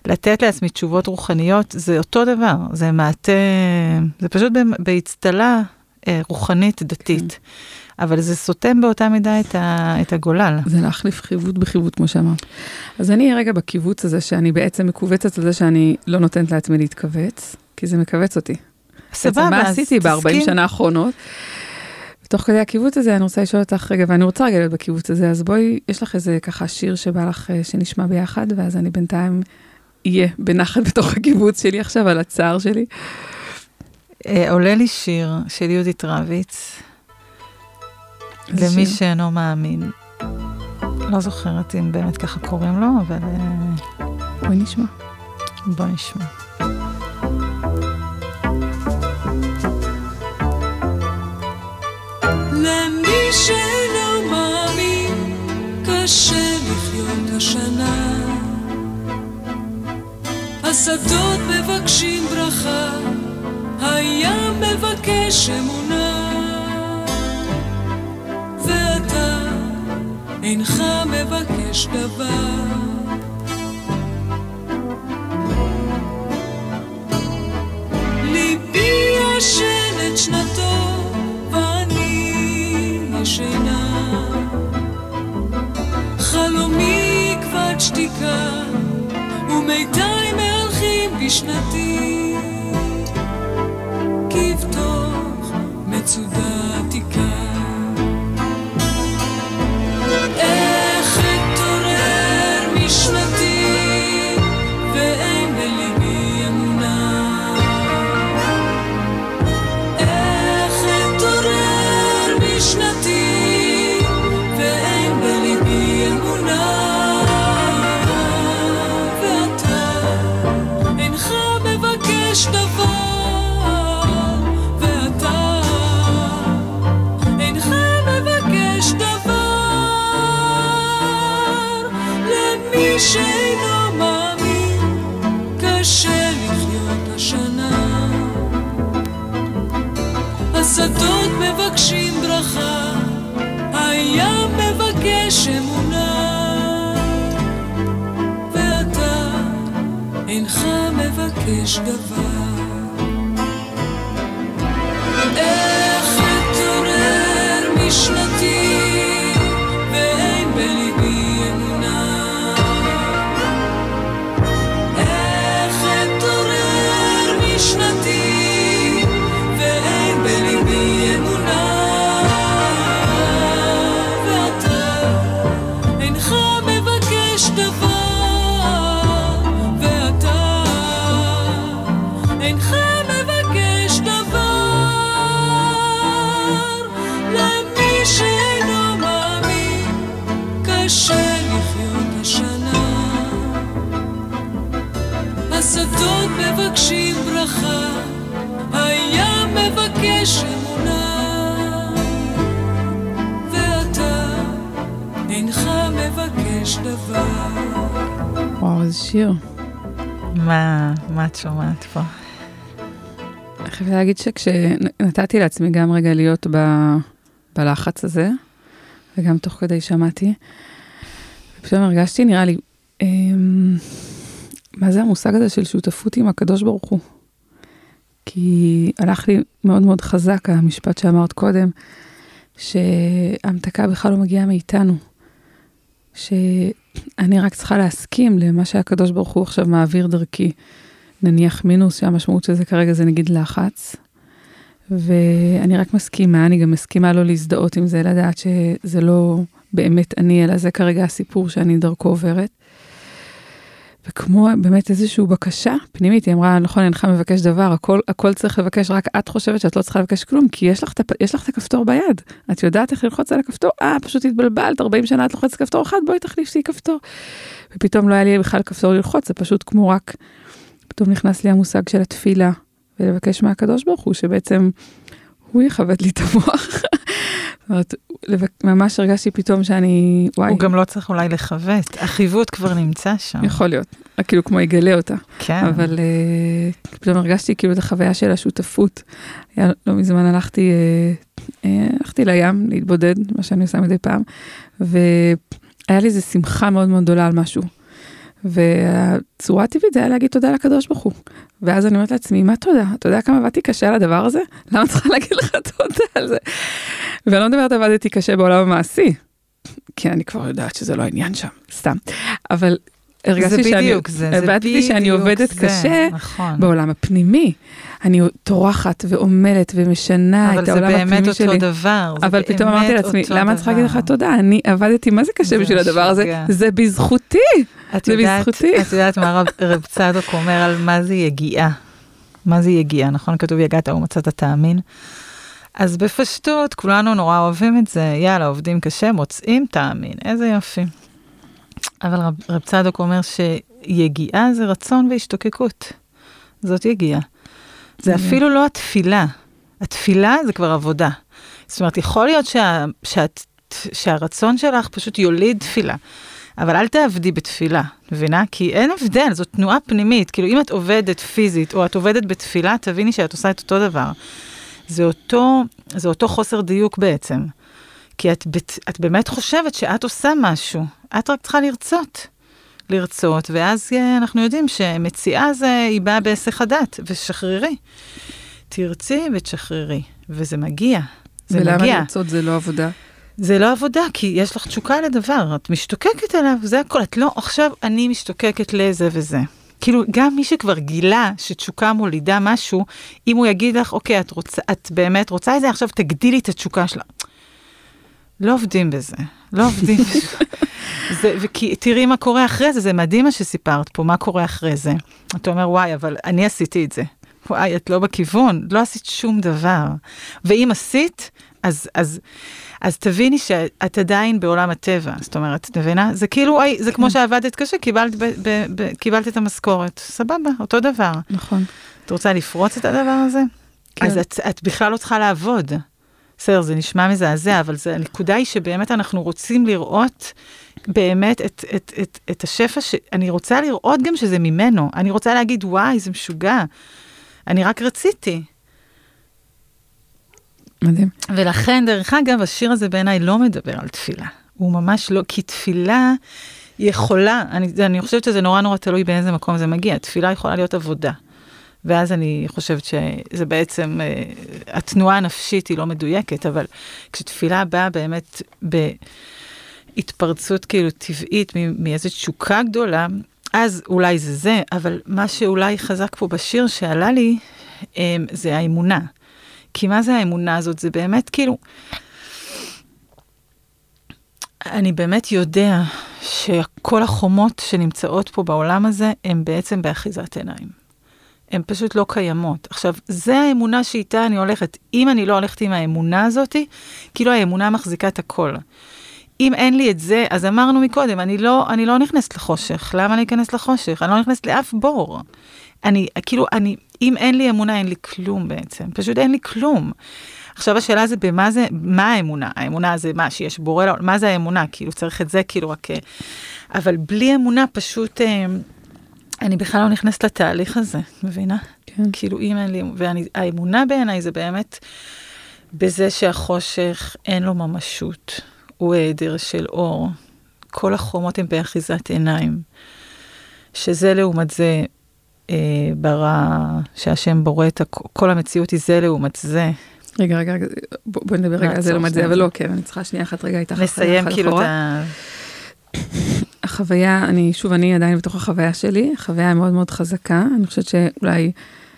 Speaker 3: לתת לעצמי תשובות רוחניות זה אותו דבר, זה מעטה, זה פשוט באצטלה רוחנית דתית. כן. אבל זה סותם באותה מידה את, ה, את הגולל.
Speaker 2: זה להחליף חיווט בחיווט, כמו שאמרת. אז אני רגע בקיבוץ הזה, שאני בעצם מכווצת על זה שאני לא נותנת לעצמי להתכווץ, כי זה מכווץ אותי.
Speaker 3: סבבה,
Speaker 2: מה עשיתי ב-40 שנה האחרונות? תוך כדי הקיבוץ הזה, אני רוצה לשאול אותך רגע, ואני רוצה רגע להיות בקיבוץ הזה, אז בואי, יש לך איזה ככה שיר שבא לך, אה, שנשמע ביחד, ואז אני בינתיים אהיה בנחת בתוך הקיבוץ שלי עכשיו, על הצער שלי.
Speaker 3: אה, עולה לי שיר של יהודית רביץ, למי
Speaker 2: שיר?
Speaker 3: שאינו מאמין. לא זוכרת אם באמת ככה קוראים לו, אבל אה,
Speaker 2: בואי נשמע.
Speaker 3: בוא נשמע.
Speaker 4: למי שאינו מאמין, קשה לחיות השנה. השדות מבקשים ברכה, הים מבקש אמונה. ואתה אינך מבקש דבר. ליבי ישן את שנתו, ואני ישנה. חלומי כבד שתיקה, ומיתי מהלכים בשנתי. כבתוך מצודה עתיקה. איך אתעורר משנתי,
Speaker 2: להגיד שכשנתתי לעצמי גם רגע להיות ב, בלחץ הזה, וגם תוך כדי שמעתי, ופתאום הרגשתי, נראה לי, אמ, מה זה המושג הזה של שותפות עם הקדוש ברוך הוא? כי הלך לי מאוד מאוד חזק המשפט שאמרת קודם, שההמתקה בכלל לא מגיעה מאיתנו. שאני רק צריכה להסכים למה שהקדוש ברוך הוא עכשיו מעביר דרכי. נניח מינוס, שהמשמעות של זה כרגע זה נגיד לחץ. ואני רק מסכימה, אני גם מסכימה לא להזדהות עם זה, לדעת שזה לא באמת אני, אלא זה כרגע הסיפור שאני דרכו עוברת. וכמו באמת איזושהי בקשה פנימית, היא אמרה, נכון, אינך מבקש דבר, הכל, הכל צריך לבקש, רק את חושבת שאת לא צריכה לבקש כלום, כי יש לך, יש לך את הכפתור ביד. את יודעת איך ללחוץ על הכפתור? אה, פשוט התבלבלת, 40 שנה את לוחצת כפתור אחד, בואי תחליפי כפתור. ופתאום לא היה לי בכלל כפתור ללחוץ, זה פשוט כמו רק, פתאום נכנס לי המושג של התפילה, ולבקש מהקדוש ברוך הוא, שבעצם הוא יכבד לי את המוח. זאת אומרת, ממש הרגשתי פתאום שאני, וואי,
Speaker 3: הוא גם לא צריך אולי לכוות, החיווט כבר נמצא שם.
Speaker 2: יכול להיות, כאילו כמו יגלה אותה.
Speaker 3: כן.
Speaker 2: אבל uh, פתאום הרגשתי כאילו את החוויה של השותפות. היה, לא מזמן הלכתי, uh, uh, הלכתי לים להתבודד, מה שאני עושה מדי פעם, והיה לי איזו שמחה מאוד מאוד גדולה על משהו. והצורה הטבעית זה היה להגיד תודה לקדוש ברוך הוא. ואז אני אומרת לעצמי, מה תודה? אתה יודע כמה עבדתי קשה על הדבר הזה? למה צריכה להגיד לך תודה על זה? ואני לא מדברת עבדתי קשה בעולם המעשי, כי אני כבר יודעת שזה לא העניין שם, סתם. אבל הרגשתי
Speaker 3: זה
Speaker 2: שאני,
Speaker 3: בדיוק זה, זה
Speaker 2: הבנתי שאני
Speaker 3: בדיוק
Speaker 2: עובדת
Speaker 3: זה,
Speaker 2: קשה
Speaker 3: נכון.
Speaker 2: בעולם הפנימי. אני טורחת ועמלת ומשנה
Speaker 3: אבל
Speaker 2: את
Speaker 3: זה
Speaker 2: העולם
Speaker 3: באמת
Speaker 2: הפנימי
Speaker 3: אותו
Speaker 2: שלי.
Speaker 3: דבר. זה
Speaker 2: אבל פתאום אמרתי
Speaker 3: באמת
Speaker 2: לעצמי,
Speaker 3: אותו
Speaker 2: למה אני צריכה להגיד לך
Speaker 3: דבר.
Speaker 2: תודה? אני עבדתי, מה זה קשה
Speaker 3: זה
Speaker 2: בשביל הדבר הזה? זה בזכותי.
Speaker 3: את
Speaker 2: זה
Speaker 3: יודעת,
Speaker 2: בזכותי.
Speaker 3: את יודעת מה רב, רב צדוק אומר על מה זה יגיעה? מה זה יגיעה, נכון? כתוב יגעת ומצאת תאמין. אז בפשטות, כולנו נורא אוהבים את זה, יאללה, עובדים קשה, מוצאים תאמין, איזה יופי. אבל רב, רב צדוק אומר שיגיעה זה רצון והשתוקקות. זאת יגיעה. זה. אפילו לא התפילה. התפילה זה כבר עבודה. זאת אומרת, יכול להיות שה, שאת, שהרצון שלך פשוט יוליד תפילה. אבל אל תעבדי בתפילה, מבינה? כי אין הבדל, זו תנועה פנימית. כאילו, אם את עובדת פיזית או את עובדת בתפילה, תביני שאת עושה את אותו דבר. זה אותו, זה אותו חוסר דיוק בעצם. כי את, את באמת חושבת שאת עושה משהו, את רק צריכה לרצות. לרצות, ואז אה, אנחנו יודעים שמציאה זה, היא באה בהיסח הדעת, ושחררי. תרצי ותשחררי, וזה מגיע. זה
Speaker 2: ולמה
Speaker 3: מגיע.
Speaker 2: לרצות זה לא עבודה?
Speaker 3: זה לא עבודה, כי יש לך תשוקה לדבר, את משתוקקת אליו, זה הכל. את לא, עכשיו אני משתוקקת לזה וזה. כאילו, גם מי שכבר גילה שתשוקה מולידה משהו, אם הוא יגיד לך, אוקיי, את, רוצה, את באמת רוצה את זה, עכשיו תגדילי את התשוקה שלה. לא עובדים בזה, לא עובדים בזה. זה, וכי תראי מה קורה אחרי זה, זה מדהים מה שסיפרת פה, מה קורה אחרי זה. אתה אומר, וואי, אבל אני עשיתי את זה. וואי, את לא בכיוון, לא עשית שום דבר. ואם עשית, אז, אז, אז תביני שאת עדיין בעולם הטבע, זאת אומרת, את מבינה? זה כאילו, אי, זה כמו שעבדת קשה, קיבלת, ב, ב, ב, קיבלת את המשכורת. סבבה, אותו דבר.
Speaker 2: נכון.
Speaker 3: את רוצה לפרוץ את הדבר הזה?
Speaker 2: כן.
Speaker 3: אז את, את בכלל לא צריכה לעבוד. בסדר, זה נשמע מזעזע, אבל זה, הנקודה היא שבאמת אנחנו רוצים לראות באמת את, את, את, את השפע, ש... אני רוצה לראות גם שזה ממנו. אני רוצה להגיד, וואי, זה משוגע. אני רק רציתי.
Speaker 2: מדהים.
Speaker 3: ולכן, דרך אגב, השיר הזה בעיניי לא מדבר על תפילה. הוא ממש לא, כי תפילה יכולה, אני, אני חושבת שזה נורא נורא תלוי באיזה מקום זה מגיע. תפילה יכולה להיות עבודה. ואז אני חושבת שזה בעצם, אה, התנועה הנפשית היא לא מדויקת, אבל כשתפילה באה באמת בהתפרצות כאילו טבעית מאיזו תשוקה גדולה, אז אולי זה זה, אבל מה שאולי חזק פה בשיר שעלה לי, אה, זה האמונה. כי מה זה האמונה הזאת? זה באמת כאילו... אני באמת יודע שכל החומות שנמצאות פה בעולם הזה, הן בעצם באחיזת עיניים. הן פשוט לא קיימות. עכשיו, זה האמונה שאיתה אני הולכת. אם אני לא הולכת עם האמונה הזאתי, כאילו האמונה מחזיקה את הכל. אם אין לי את זה, אז אמרנו מקודם, אני לא, אני לא נכנסת לחושך. למה אני אכנס לחושך? אני לא נכנסת לאף בור. אני, כאילו, אני, אם אין לי אמונה, אין לי כלום בעצם. פשוט אין לי כלום. עכשיו השאלה זה במה זה, מה האמונה? האמונה זה מה, שיש בורא, לעולם? מה זה האמונה? כאילו צריך את זה כאילו רק... אה, אבל בלי אמונה פשוט, אה, אני בכלל לא נכנסת לתהליך הזה, מבינה?
Speaker 2: כן.
Speaker 3: כאילו אם אין לי, והאמונה בעיניי זה באמת בזה שהחושך אין לו ממשות, הוא היעדר של אור. כל החומות הן באחיזת עיניים. שזה לעומת זה אה, ברא, שהשם בורא את הכ- כל המציאות היא זה לעומת זה.
Speaker 2: רגע, רגע, רגע, בוא- בואי נדבר רגע על זה לעומת זה. אבל לא, כן, אני צריכה שנייה אחת רגע איתך.
Speaker 3: נסיים כאילו את. ה...
Speaker 2: החוויה, אני, שוב, אני עדיין בתוך החוויה שלי, החוויה מאוד מאוד חזקה, אני חושבת שאולי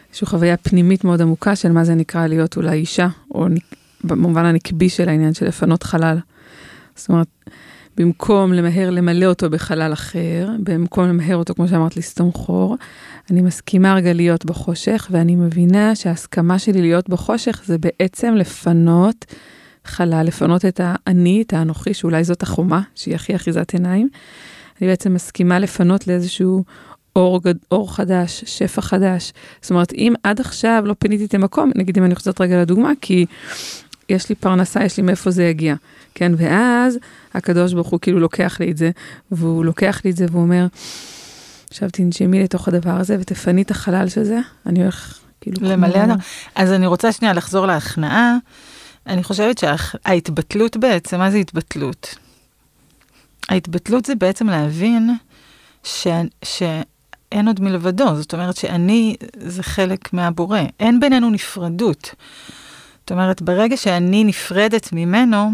Speaker 2: איזושהי חוויה פנימית מאוד עמוקה של מה זה נקרא להיות אולי אישה, או במובן הנקבי של העניין של לפנות חלל. זאת אומרת, במקום למהר למלא אותו בחלל אחר, במקום למהר אותו, כמו שאמרת, לסתום חור, אני מסכימה רגע להיות בחושך, ואני מבינה שההסכמה שלי להיות בחושך זה בעצם לפנות חלל, לפנות את האני, את האנוכי, שאולי זאת החומה, שהיא הכי אחיזת עיניים. אני בעצם מסכימה לפנות לאיזשהו אור, אור חדש, שפע חדש. זאת אומרת, אם עד עכשיו לא פיניתי את המקום, נגיד אם אני חוזרת רגע לדוגמה, כי יש לי פרנסה, יש לי מאיפה זה יגיע, כן? ואז הקדוש ברוך הוא כאילו לוקח לי את זה, והוא לוקח לי את זה והוא אומר, עכשיו תנשמי לתוך הדבר הזה ותפני את החלל של זה, אני הולך כאילו...
Speaker 3: למלא
Speaker 2: כמו-
Speaker 3: אדם. אז אני רוצה שנייה לחזור להכנעה. אני חושבת שההתבטלות בעצם, מה זה התבטלות? ההתבטלות זה בעצם להבין ש... שאין עוד מלבדו, זאת אומרת שאני זה חלק מהבורא, אין בינינו נפרדות. זאת אומרת, ברגע שאני נפרדת ממנו,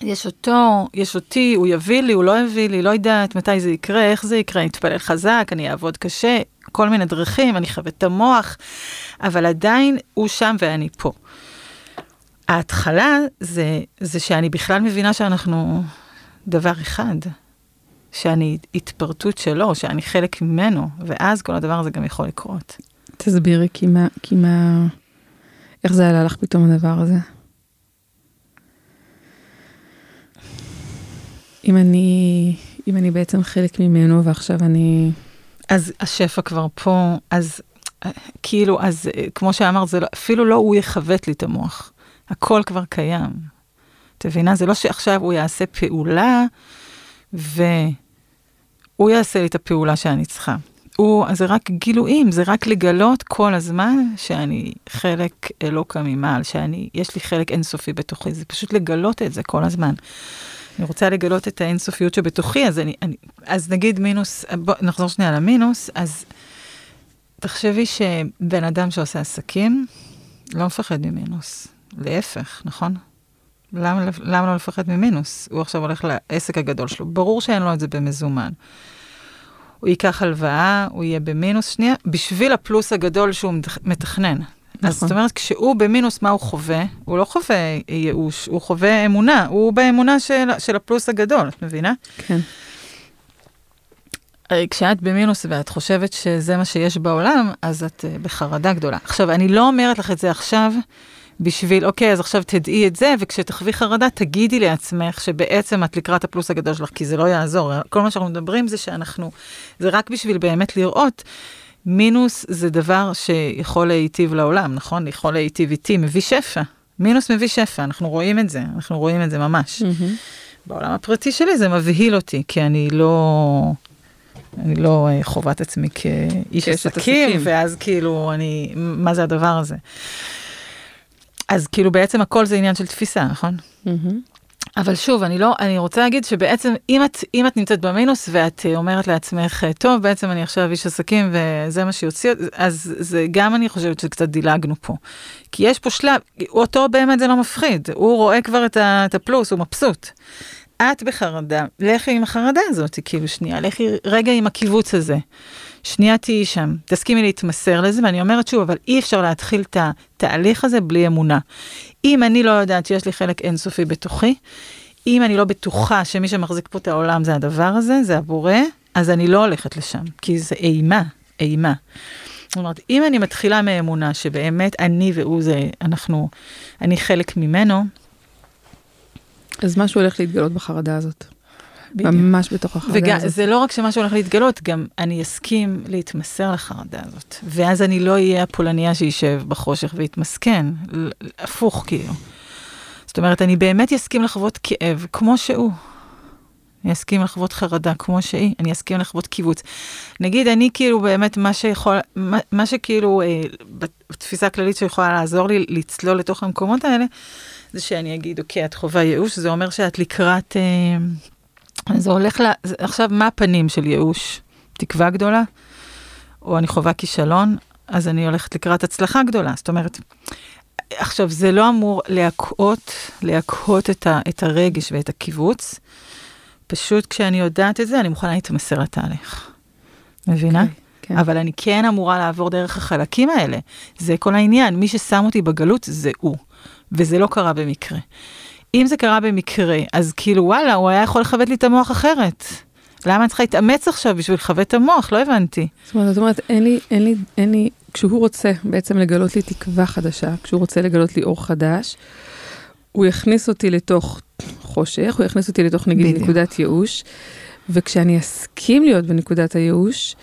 Speaker 3: יש אותו, יש אותי, הוא יביא לי, הוא לא יביא לי, לא יודעת מתי זה יקרה, איך זה יקרה, אני אתפלל חזק, אני אעבוד קשה, כל מיני דרכים, אני אחווה את המוח, אבל עדיין הוא שם ואני פה. ההתחלה זה, זה שאני בכלל מבינה שאנחנו דבר אחד, שאני התפרטות שלו, שאני חלק ממנו, ואז כל הדבר הזה גם יכול לקרות.
Speaker 2: תסבירי, כי מה, כי מה, איך זה עלה לך פתאום הדבר הזה? אם אני, אם אני בעצם חלק ממנו ועכשיו אני...
Speaker 3: אז השפע כבר פה, אז כאילו, אז כמו שאמרת, זה לא, אפילו לא הוא יכוות לי את המוח. הכל כבר קיים. את מבינה? זה לא שעכשיו הוא יעשה פעולה והוא יעשה לי את הפעולה שאני צריכה. הוא, זה רק גילויים, זה רק לגלות כל הזמן שאני חלק אלוקא ממעל, שאני, יש לי חלק אינסופי בתוכי, זה פשוט לגלות את זה כל הזמן. אני רוצה לגלות את האינסופיות שבתוכי, אז, אני, אני, אז נגיד מינוס, בוא נחזור שנייה למינוס, אז תחשבי שבן אדם שעושה עסקים, לא מפחד ממינוס, להפך, נכון? למה, למה לא לפחד ממינוס? הוא עכשיו הולך לעסק הגדול שלו, ברור שאין לו את זה במזומן. הוא ייקח הלוואה, הוא יהיה במינוס שנייה, בשביל הפלוס הגדול שהוא מתכנן. נכון. אז זאת אומרת, כשהוא במינוס, מה הוא חווה? הוא לא חווה ייאוש, הוא חווה אמונה, הוא באמונה של, של הפלוס הגדול, את מבינה?
Speaker 2: כן.
Speaker 3: כשאת במינוס ואת חושבת שזה מה שיש בעולם, אז את uh, בחרדה גדולה. עכשיו, אני לא אומרת לך את זה עכשיו בשביל, אוקיי, אז עכשיו תדעי את זה, וכשתחווי חרדה, תגידי לעצמך שבעצם את לקראת הפלוס הגדול שלך, כי זה לא יעזור. כל מה שאנחנו מדברים זה שאנחנו, זה רק בשביל באמת לראות. מינוס זה דבר שיכול להיטיב לעולם, נכון? יכול להיטיב איתי, מביא שפע. מינוס מביא שפע, אנחנו רואים את זה, אנחנו רואים את זה ממש. Mm-hmm. בעולם הפרטי שלי זה מבהיל אותי, כי אני לא... אני לא uh, חובת עצמי כאיש עסקים, ואז כאילו, אני, מה זה הדבר הזה? אז כאילו בעצם הכל זה עניין של תפיסה, נכון? Mm-hmm. אבל שוב, אני לא, אני רוצה להגיד שבעצם אם את, אם את נמצאת במינוס ואת אומרת לעצמך, טוב, בעצם אני עכשיו איש עסקים וזה מה שיוציא, אז זה גם אני חושבת שקצת דילגנו פה. כי יש פה שלב, אותו באמת זה לא מפחיד, הוא רואה כבר את, ה, את הפלוס, הוא מבסוט. את בחרדה, לכי עם החרדה הזאת, כאילו שנייה, לכי רגע עם הקיבוץ הזה. שנייה תהיי שם, תסכימי להתמסר לזה, ואני אומרת שוב, אבל אי אפשר להתחיל את התהליך הזה בלי אמונה. אם אני לא יודעת שיש לי חלק אינסופי בתוכי, אם אני לא בטוחה שמי שמחזיק פה את העולם זה הדבר הזה, זה הבורא, אז אני לא הולכת לשם, כי זה אימה, אימה. זאת אומרת, אם אני מתחילה מאמונה שבאמת אני והוא זה, אנחנו, אני חלק ממנו,
Speaker 2: אז משהו הולך להתגלות בחרדה הזאת. בדיוק. ממש בתוך החרדה וגם, הזאת.
Speaker 3: וזה לא רק שמשהו הולך להתגלות, גם אני אסכים להתמסר לחרדה הזאת. ואז אני לא אהיה הפולניה שישב בחושך ויתמסכן, הפוך כאילו. זאת אומרת, אני באמת אסכים לחוות כאב כמו שהוא. אני אסכים לחוות חרדה כמו שהיא, אני אסכים לחוות קיבוץ. נגיד, אני כאילו באמת, מה שיכול, מה, מה שכאילו, אה, בתפיסה הכללית שיכולה לעזור לי לצלול לתוך המקומות האלה, זה שאני אגיד, אוקיי, את חווה ייאוש, זה אומר שאת לקראת, אה, זה הולך ל... עכשיו, מה הפנים של ייאוש? תקווה גדולה? או אני חווה כישלון? אז אני הולכת לקראת הצלחה גדולה. זאת אומרת, עכשיו, זה לא אמור להקהות, להקהות את, ה, את הרגש ואת הקיבוץ. פשוט כשאני יודעת את זה, אני מוכנה להתמסר לתהליך. מבינה? Okay. אוקיי, כן. אבל אני כן אמורה לעבור דרך החלקים האלה. זה כל העניין, מי ששם אותי בגלות זה הוא. וזה לא קרה במקרה. אם זה קרה במקרה, אז כאילו וואלה, הוא היה יכול לכבד לי את המוח אחרת. למה אני צריכה להתאמץ עכשיו בשביל לכבד את המוח? לא הבנתי.
Speaker 2: זאת אומרת, זאת אומרת, אין לי, אין לי, אין לי, כשהוא רוצה בעצם לגלות לי תקווה חדשה, כשהוא רוצה לגלות לי אור חדש, הוא יכניס אותי לתוך חושך, הוא יכניס אותי לתוך נגיד בדיוק. נקודת ייאוש, וכשאני אסכים להיות בנקודת הייאוש,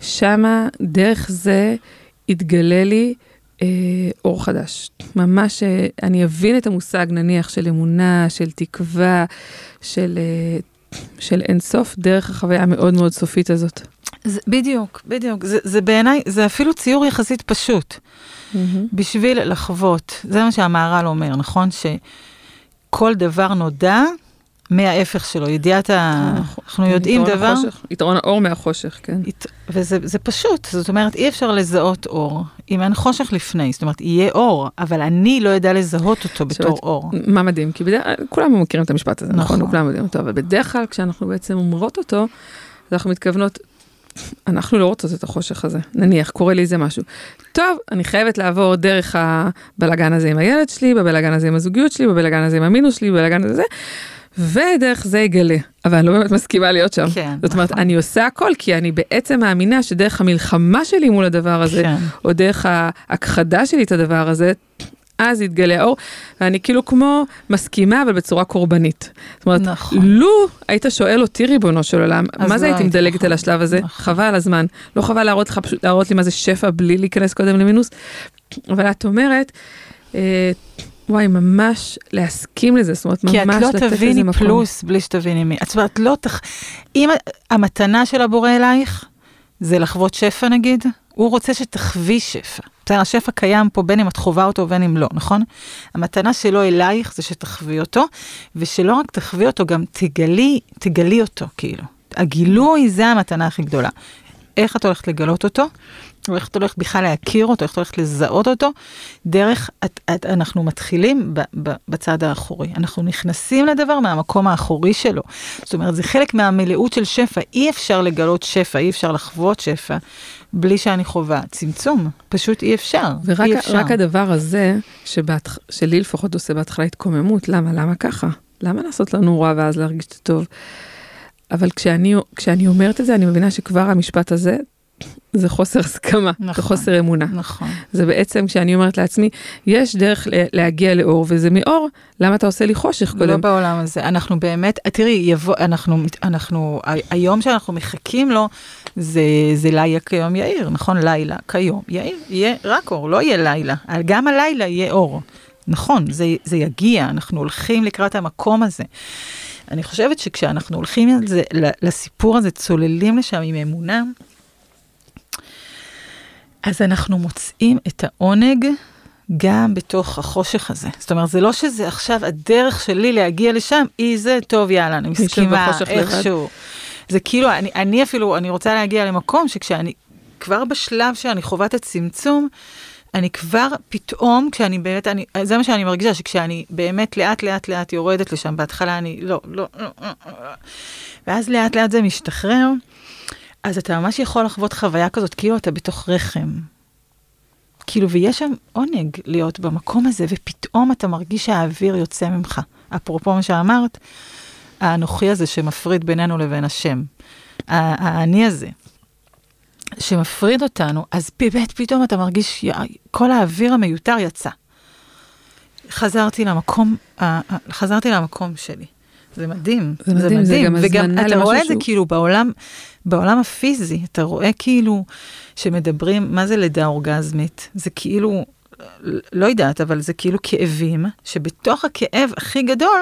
Speaker 2: שמה דרך זה יתגלה לי אור חדש. ממש, אה, אני אבין את המושג נניח של אמונה, של תקווה, של, אה, של אינסוף, דרך החוויה המאוד מאוד סופית הזאת.
Speaker 3: זה, בדיוק, בדיוק. זה, זה בעיניי, זה אפילו ציור יחסית פשוט. Mm-hmm. בשביל לחוות, זה מה שהמהר"ל אומר, נכון? שכל דבר נודע מההפך שלו, ידיעת ה... נכון. אנחנו יודעים דבר...
Speaker 2: החושך, יתרון האור מהחושך, כן. ית...
Speaker 3: וזה פשוט, זאת אומרת, אי אפשר לזהות אור אם אין חושך לפני, זאת אומרת, יהיה אור, אבל אני לא יודע לזהות אותו בתור אור.
Speaker 2: מה מדהים, כי בדרך כלל, כולם מכירים את המשפט הזה, נכון? נכון? כולם יודעים אותו, אבל בדרך כלל כשאנחנו בעצם אומרות אותו, אנחנו מתכוונות, אנחנו לא רוצות את החושך הזה, נניח, קורה לי איזה משהו. טוב, אני חייבת לעבור דרך הבלגן הזה עם הילד שלי, בבלגן הזה עם הזוגיות שלי, בבלגן הזה עם המינוס שלי, בבלגן הזה. ודרך זה יגלה, אבל אני לא באמת מסכימה להיות שם. כן, זאת אומרת, נכון. אני עושה הכל כי אני בעצם מאמינה שדרך המלחמה שלי מול הדבר הזה, כן. או דרך ההכחדה שלי את הדבר הזה, אז יתגלה האור, ואני כאילו כמו מסכימה, אבל בצורה קורבנית. זאת אומרת,
Speaker 3: נכון.
Speaker 2: לו היית שואל אותי, ריבונו של עולם, מה זה
Speaker 3: לא
Speaker 2: הייתי
Speaker 3: היית
Speaker 2: מדלגת
Speaker 3: נכון.
Speaker 2: על השלב הזה?
Speaker 3: נכון.
Speaker 2: חבל הזמן. לא חבל להראות לך, פשוט להראות לי מה זה שפע בלי להיכנס קודם למינוס. אבל את אומרת, אה, וואי, ממש להסכים לזה, זאת אומרת,
Speaker 3: כי את
Speaker 2: ממש
Speaker 3: לא
Speaker 2: לתת לזה
Speaker 3: תביני
Speaker 2: מקום.
Speaker 3: פלוס בלי שתביני מי. זאת אומרת, לא תח... אם המתנה של הבורא אלייך זה לחוות שפע נגיד, הוא רוצה שתחווי שפע. בסדר, השפע קיים פה בין אם את חווה אותו ובין אם לא, נכון? המתנה שלו אלייך זה שתחווי אותו, ושלא רק תחווי אותו, גם תגלי, תגלי אותו, כאילו. הגילוי זה המתנה הכי גדולה. איך את הולכת לגלות אותו, או איך את הולכת בכלל להכיר אותו, איך את הולכת לזהות אותו, דרך, את, את, אנחנו מתחילים ב, ב, בצד האחורי. אנחנו נכנסים לדבר מהמקום האחורי שלו. זאת אומרת, זה חלק מהמלאות של שפע. אי אפשר לגלות שפע, אי אפשר לחוות שפע, בלי שאני חווה צמצום. פשוט אי אפשר.
Speaker 2: ורק
Speaker 3: אי אפשר.
Speaker 2: הדבר הזה, שבהתח... שלי לפחות עושה בהתחלה התקוממות, למה? למה ככה? למה לעשות לנו רע ואז להרגיש את הטוב? אבל כשאני, כשאני אומרת את זה, אני מבינה שכבר המשפט הזה, זה חוסר הסכמה,
Speaker 3: נכון.
Speaker 2: זה חוסר אמונה.
Speaker 3: נכון.
Speaker 2: זה בעצם כשאני אומרת לעצמי, יש דרך להגיע לאור, וזה מאור, למה אתה עושה לי חושך
Speaker 3: לא
Speaker 2: קודם?
Speaker 3: בעולם הזה. אנחנו באמת, תראי, יבוא, אנחנו, אנחנו, היום שאנחנו מחכים לו, זה, זה לילה כיום יאיר, נכון? לילה כיום יאיר, יהיה רק אור, לא יהיה לילה. גם הלילה יהיה אור. נכון, זה, זה יגיע, אנחנו הולכים לקראת המקום הזה. אני חושבת שכשאנחנו הולכים על זה, לסיפור הזה, צוללים לשם עם אמונה, אז אנחנו מוצאים את העונג גם בתוך החושך הזה. זאת אומרת, זה לא שזה עכשיו הדרך שלי להגיע לשם, היא זה, טוב, יאללה, אני מסכימה. איכשהו. זה כאילו, אני, אני אפילו, אני רוצה להגיע למקום שכשאני, כבר בשלב שאני חווה את הצמצום, אני כבר פתאום, כשאני באמת, אני, זה מה שאני מרגישה, שכשאני באמת לאט לאט לאט יורדת לשם, בהתחלה אני, לא, לא, לא, לא, לא. ואז לאט לאט זה משתחרר, אז אתה ממש יכול לחוות חוויה כזאת, כאילו אתה בתוך רחם. כאילו, ויש שם עונג להיות במקום הזה, ופתאום אתה מרגיש שהאוויר יוצא ממך. אפרופו מה שאמרת, האנוכי הזה שמפריד בינינו לבין השם. האני הזה, שמפריד אותנו, אז באמת פתאום אתה מרגיש, כל האוויר המיותר יצא. חזרתי למקום, חזרתי למקום שלי. זה מדהים,
Speaker 2: זה מדהים, זה גם
Speaker 3: וגם אתה רואה את זה כאילו בעולם, בעולם הפיזי, אתה רואה כאילו שמדברים, מה זה לידה אורגזמית? זה כאילו, לא יודעת, אבל זה כאילו כאבים, שבתוך הכאב הכי גדול,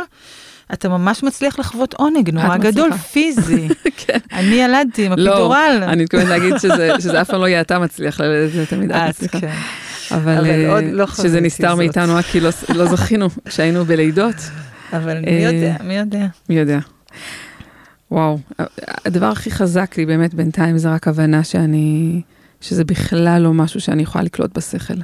Speaker 3: אתה ממש מצליח לחוות עונג נורא
Speaker 2: מצליחה.
Speaker 3: גדול, פיזי.
Speaker 2: כן.
Speaker 3: אני ילדתי עם
Speaker 2: לא,
Speaker 3: אפידורל.
Speaker 2: אני מתכוונת להגיד שזה, שזה אף פעם לא יהיה אתה מצליח ללדת, זה תמיד את מצליחה.
Speaker 3: כן.
Speaker 2: אבל,
Speaker 3: אבל
Speaker 2: אה,
Speaker 3: עוד לא
Speaker 2: שזה נסתר. מאיתנו, רק כי לא, לא זכינו כשהיינו בלידות,
Speaker 3: אבל
Speaker 2: אה,
Speaker 3: מי יודע, מי יודע.
Speaker 2: מי יודע. וואו, הדבר הכי חזק לי באמת בינתיים זה רק הבנה שאני, שזה בכלל לא משהו שאני יכולה לקלוט בשכל.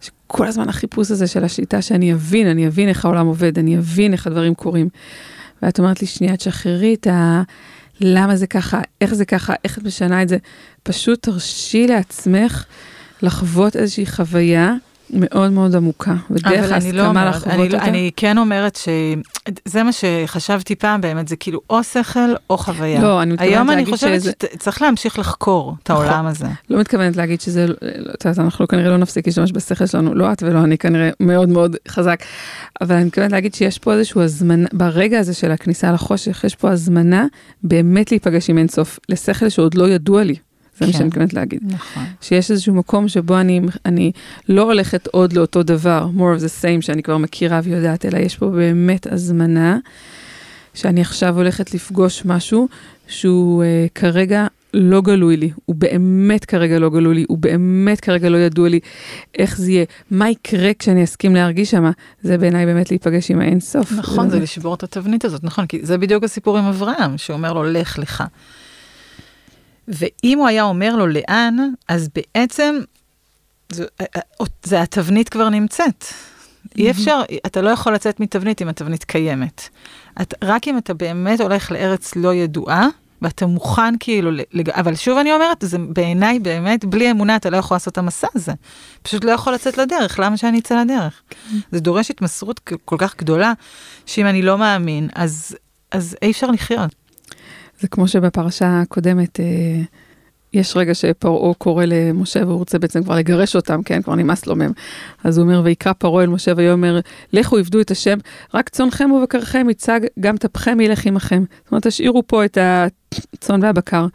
Speaker 2: שכל הזמן החיפוש הזה של השליטה, שאני אבין, אני אבין איך העולם עובד, אני אבין איך הדברים קורים. ואת אומרת לי, שנייה, תשחררי את ה... למה זה ככה, איך זה ככה, איך את משנה את זה. פשוט תרשי לעצמך לחוות איזושהי חוויה מאוד מאוד עמוקה, ודרך
Speaker 3: לא
Speaker 2: ההסכמה
Speaker 3: אומרת,
Speaker 2: לחוות
Speaker 3: אני, לא-
Speaker 2: אותה.
Speaker 3: אני כן אומרת שזה מה שחשבתי פעם באמת, זה כאילו או שכל או חוויה.
Speaker 2: לא, אני מתכוונת
Speaker 3: היום אני חושבת
Speaker 2: שזה-
Speaker 3: שצריך להמשיך לחקור את
Speaker 2: נכון.
Speaker 3: העולם הזה.
Speaker 2: לא מתכוונת להגיד שזה, לא, את יודעת, אנחנו כנראה לא נפסיק להשתמש בשכל שלנו, לא את ולא אני כנראה מאוד מאוד חזק, אבל אני מתכוונת להגיד שיש פה איזשהו הזמנה, ברגע הזה של הכניסה לחושך, יש פה הזמנה באמת להיפגש עם אינסוף, לשכל שעוד לא ידוע לי, זה מה
Speaker 3: כן.
Speaker 2: שאני מתכוונת להגיד.
Speaker 3: נכון.
Speaker 2: שיש איזשהו מקום שבו אני, אני לא הולכת עוד לאותו דבר, more of the same, שאני כבר מכירה ויודעת, אלא יש פה באמת הזמנה, שאני עכשיו הולכת לפגוש משהו שהוא uh, כרגע לא גלוי לי, הוא באמת כרגע לא גלוי לי, הוא באמת כרגע לא ידוע לי איך זה יהיה, מה יקרה כשאני אסכים להרגיש שמה, זה בעיניי באמת להיפגש עם האינסוף.
Speaker 3: נכון, זה לשבור את התבנית הזאת, נכון, כי זה בדיוק הסיפור עם אברהם, שאומר לו, לך לך. ואם הוא היה אומר לו לאן, אז בעצם זה, זה התבנית כבר נמצאת. אי אפשר, אתה לא יכול לצאת מתבנית אם התבנית קיימת. את, רק אם אתה באמת הולך לארץ לא ידועה, ואתה מוכן כאילו, לג... אבל שוב אני אומרת, זה בעיניי באמת, בלי אמונה אתה לא יכול לעשות את המסע הזה. פשוט לא יכול לצאת לדרך, למה שאני אצא לדרך? זה דורש התמסרות כל כך גדולה, שאם אני לא מאמין, אז, אז אי אפשר לחיות.
Speaker 2: זה כמו שבפרשה הקודמת, אה, יש רגע שפרעה קורא למשה והוא רוצה בעצם כבר לגרש אותם, כן, כבר נמאס לו מהם. אז הוא אומר, ויקרא פרעה אל משה ויאמר, לכו עבדו את השם, רק צונכם ובקרכם יצג, גם טפכם ילך עמכם. זאת אומרת, תשאירו פה את הצאן והבקר.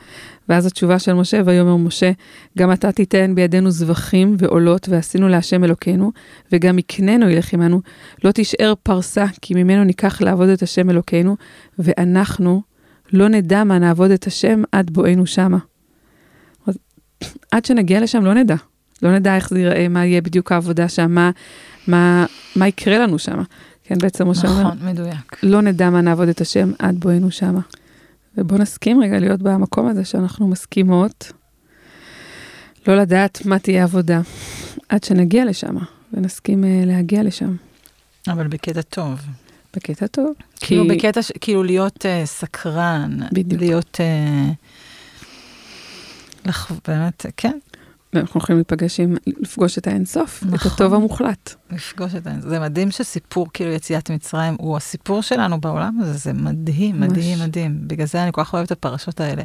Speaker 2: ואז התשובה של משה, ויאמר משה, גם אתה תיתן בידינו זבחים ועולות, ועשינו להשם אלוקינו, וגם יקננו ילך עמנו, לא תשאר פרסה, כי ממנו ניקח לעבוד את השם אלוקינו, ואנחנו לא נדע מה נעבוד את השם עד בואנו שמה. אז עד שנגיע לשם לא נדע. לא נדע איך זה ייראה, מה יהיה בדיוק העבודה שם, מה, מה, מה יקרה לנו שם. כן, בעצם משה אומר,
Speaker 3: נכון, מדויק.
Speaker 2: לא נדע מה נעבוד את השם עד בואנו שמה. ובוא נסכים רגע להיות במקום הזה שאנחנו מסכימות, לא לדעת מה תהיה עבודה, עד שנגיע לשם, ונסכים uh, להגיע לשם,
Speaker 3: אבל בקטע טוב.
Speaker 2: בקטע טוב.
Speaker 3: כאילו בקטע, ש- כאילו להיות uh, סקרן.
Speaker 2: בדיוק.
Speaker 3: להיות... Uh, לח... באמת, כן,
Speaker 2: אנחנו יכולים להיפגש עם, לפגוש את האינסוף, את
Speaker 3: נכון.
Speaker 2: הטוב המוחלט.
Speaker 3: לפגוש את ה... זה מדהים שסיפור כאילו יציאת מצרים הוא הסיפור שלנו בעולם הזה, זה מדהים. מדהים, מדהים. בגלל זה אני כל כך אוהבת את הפרשות האלה.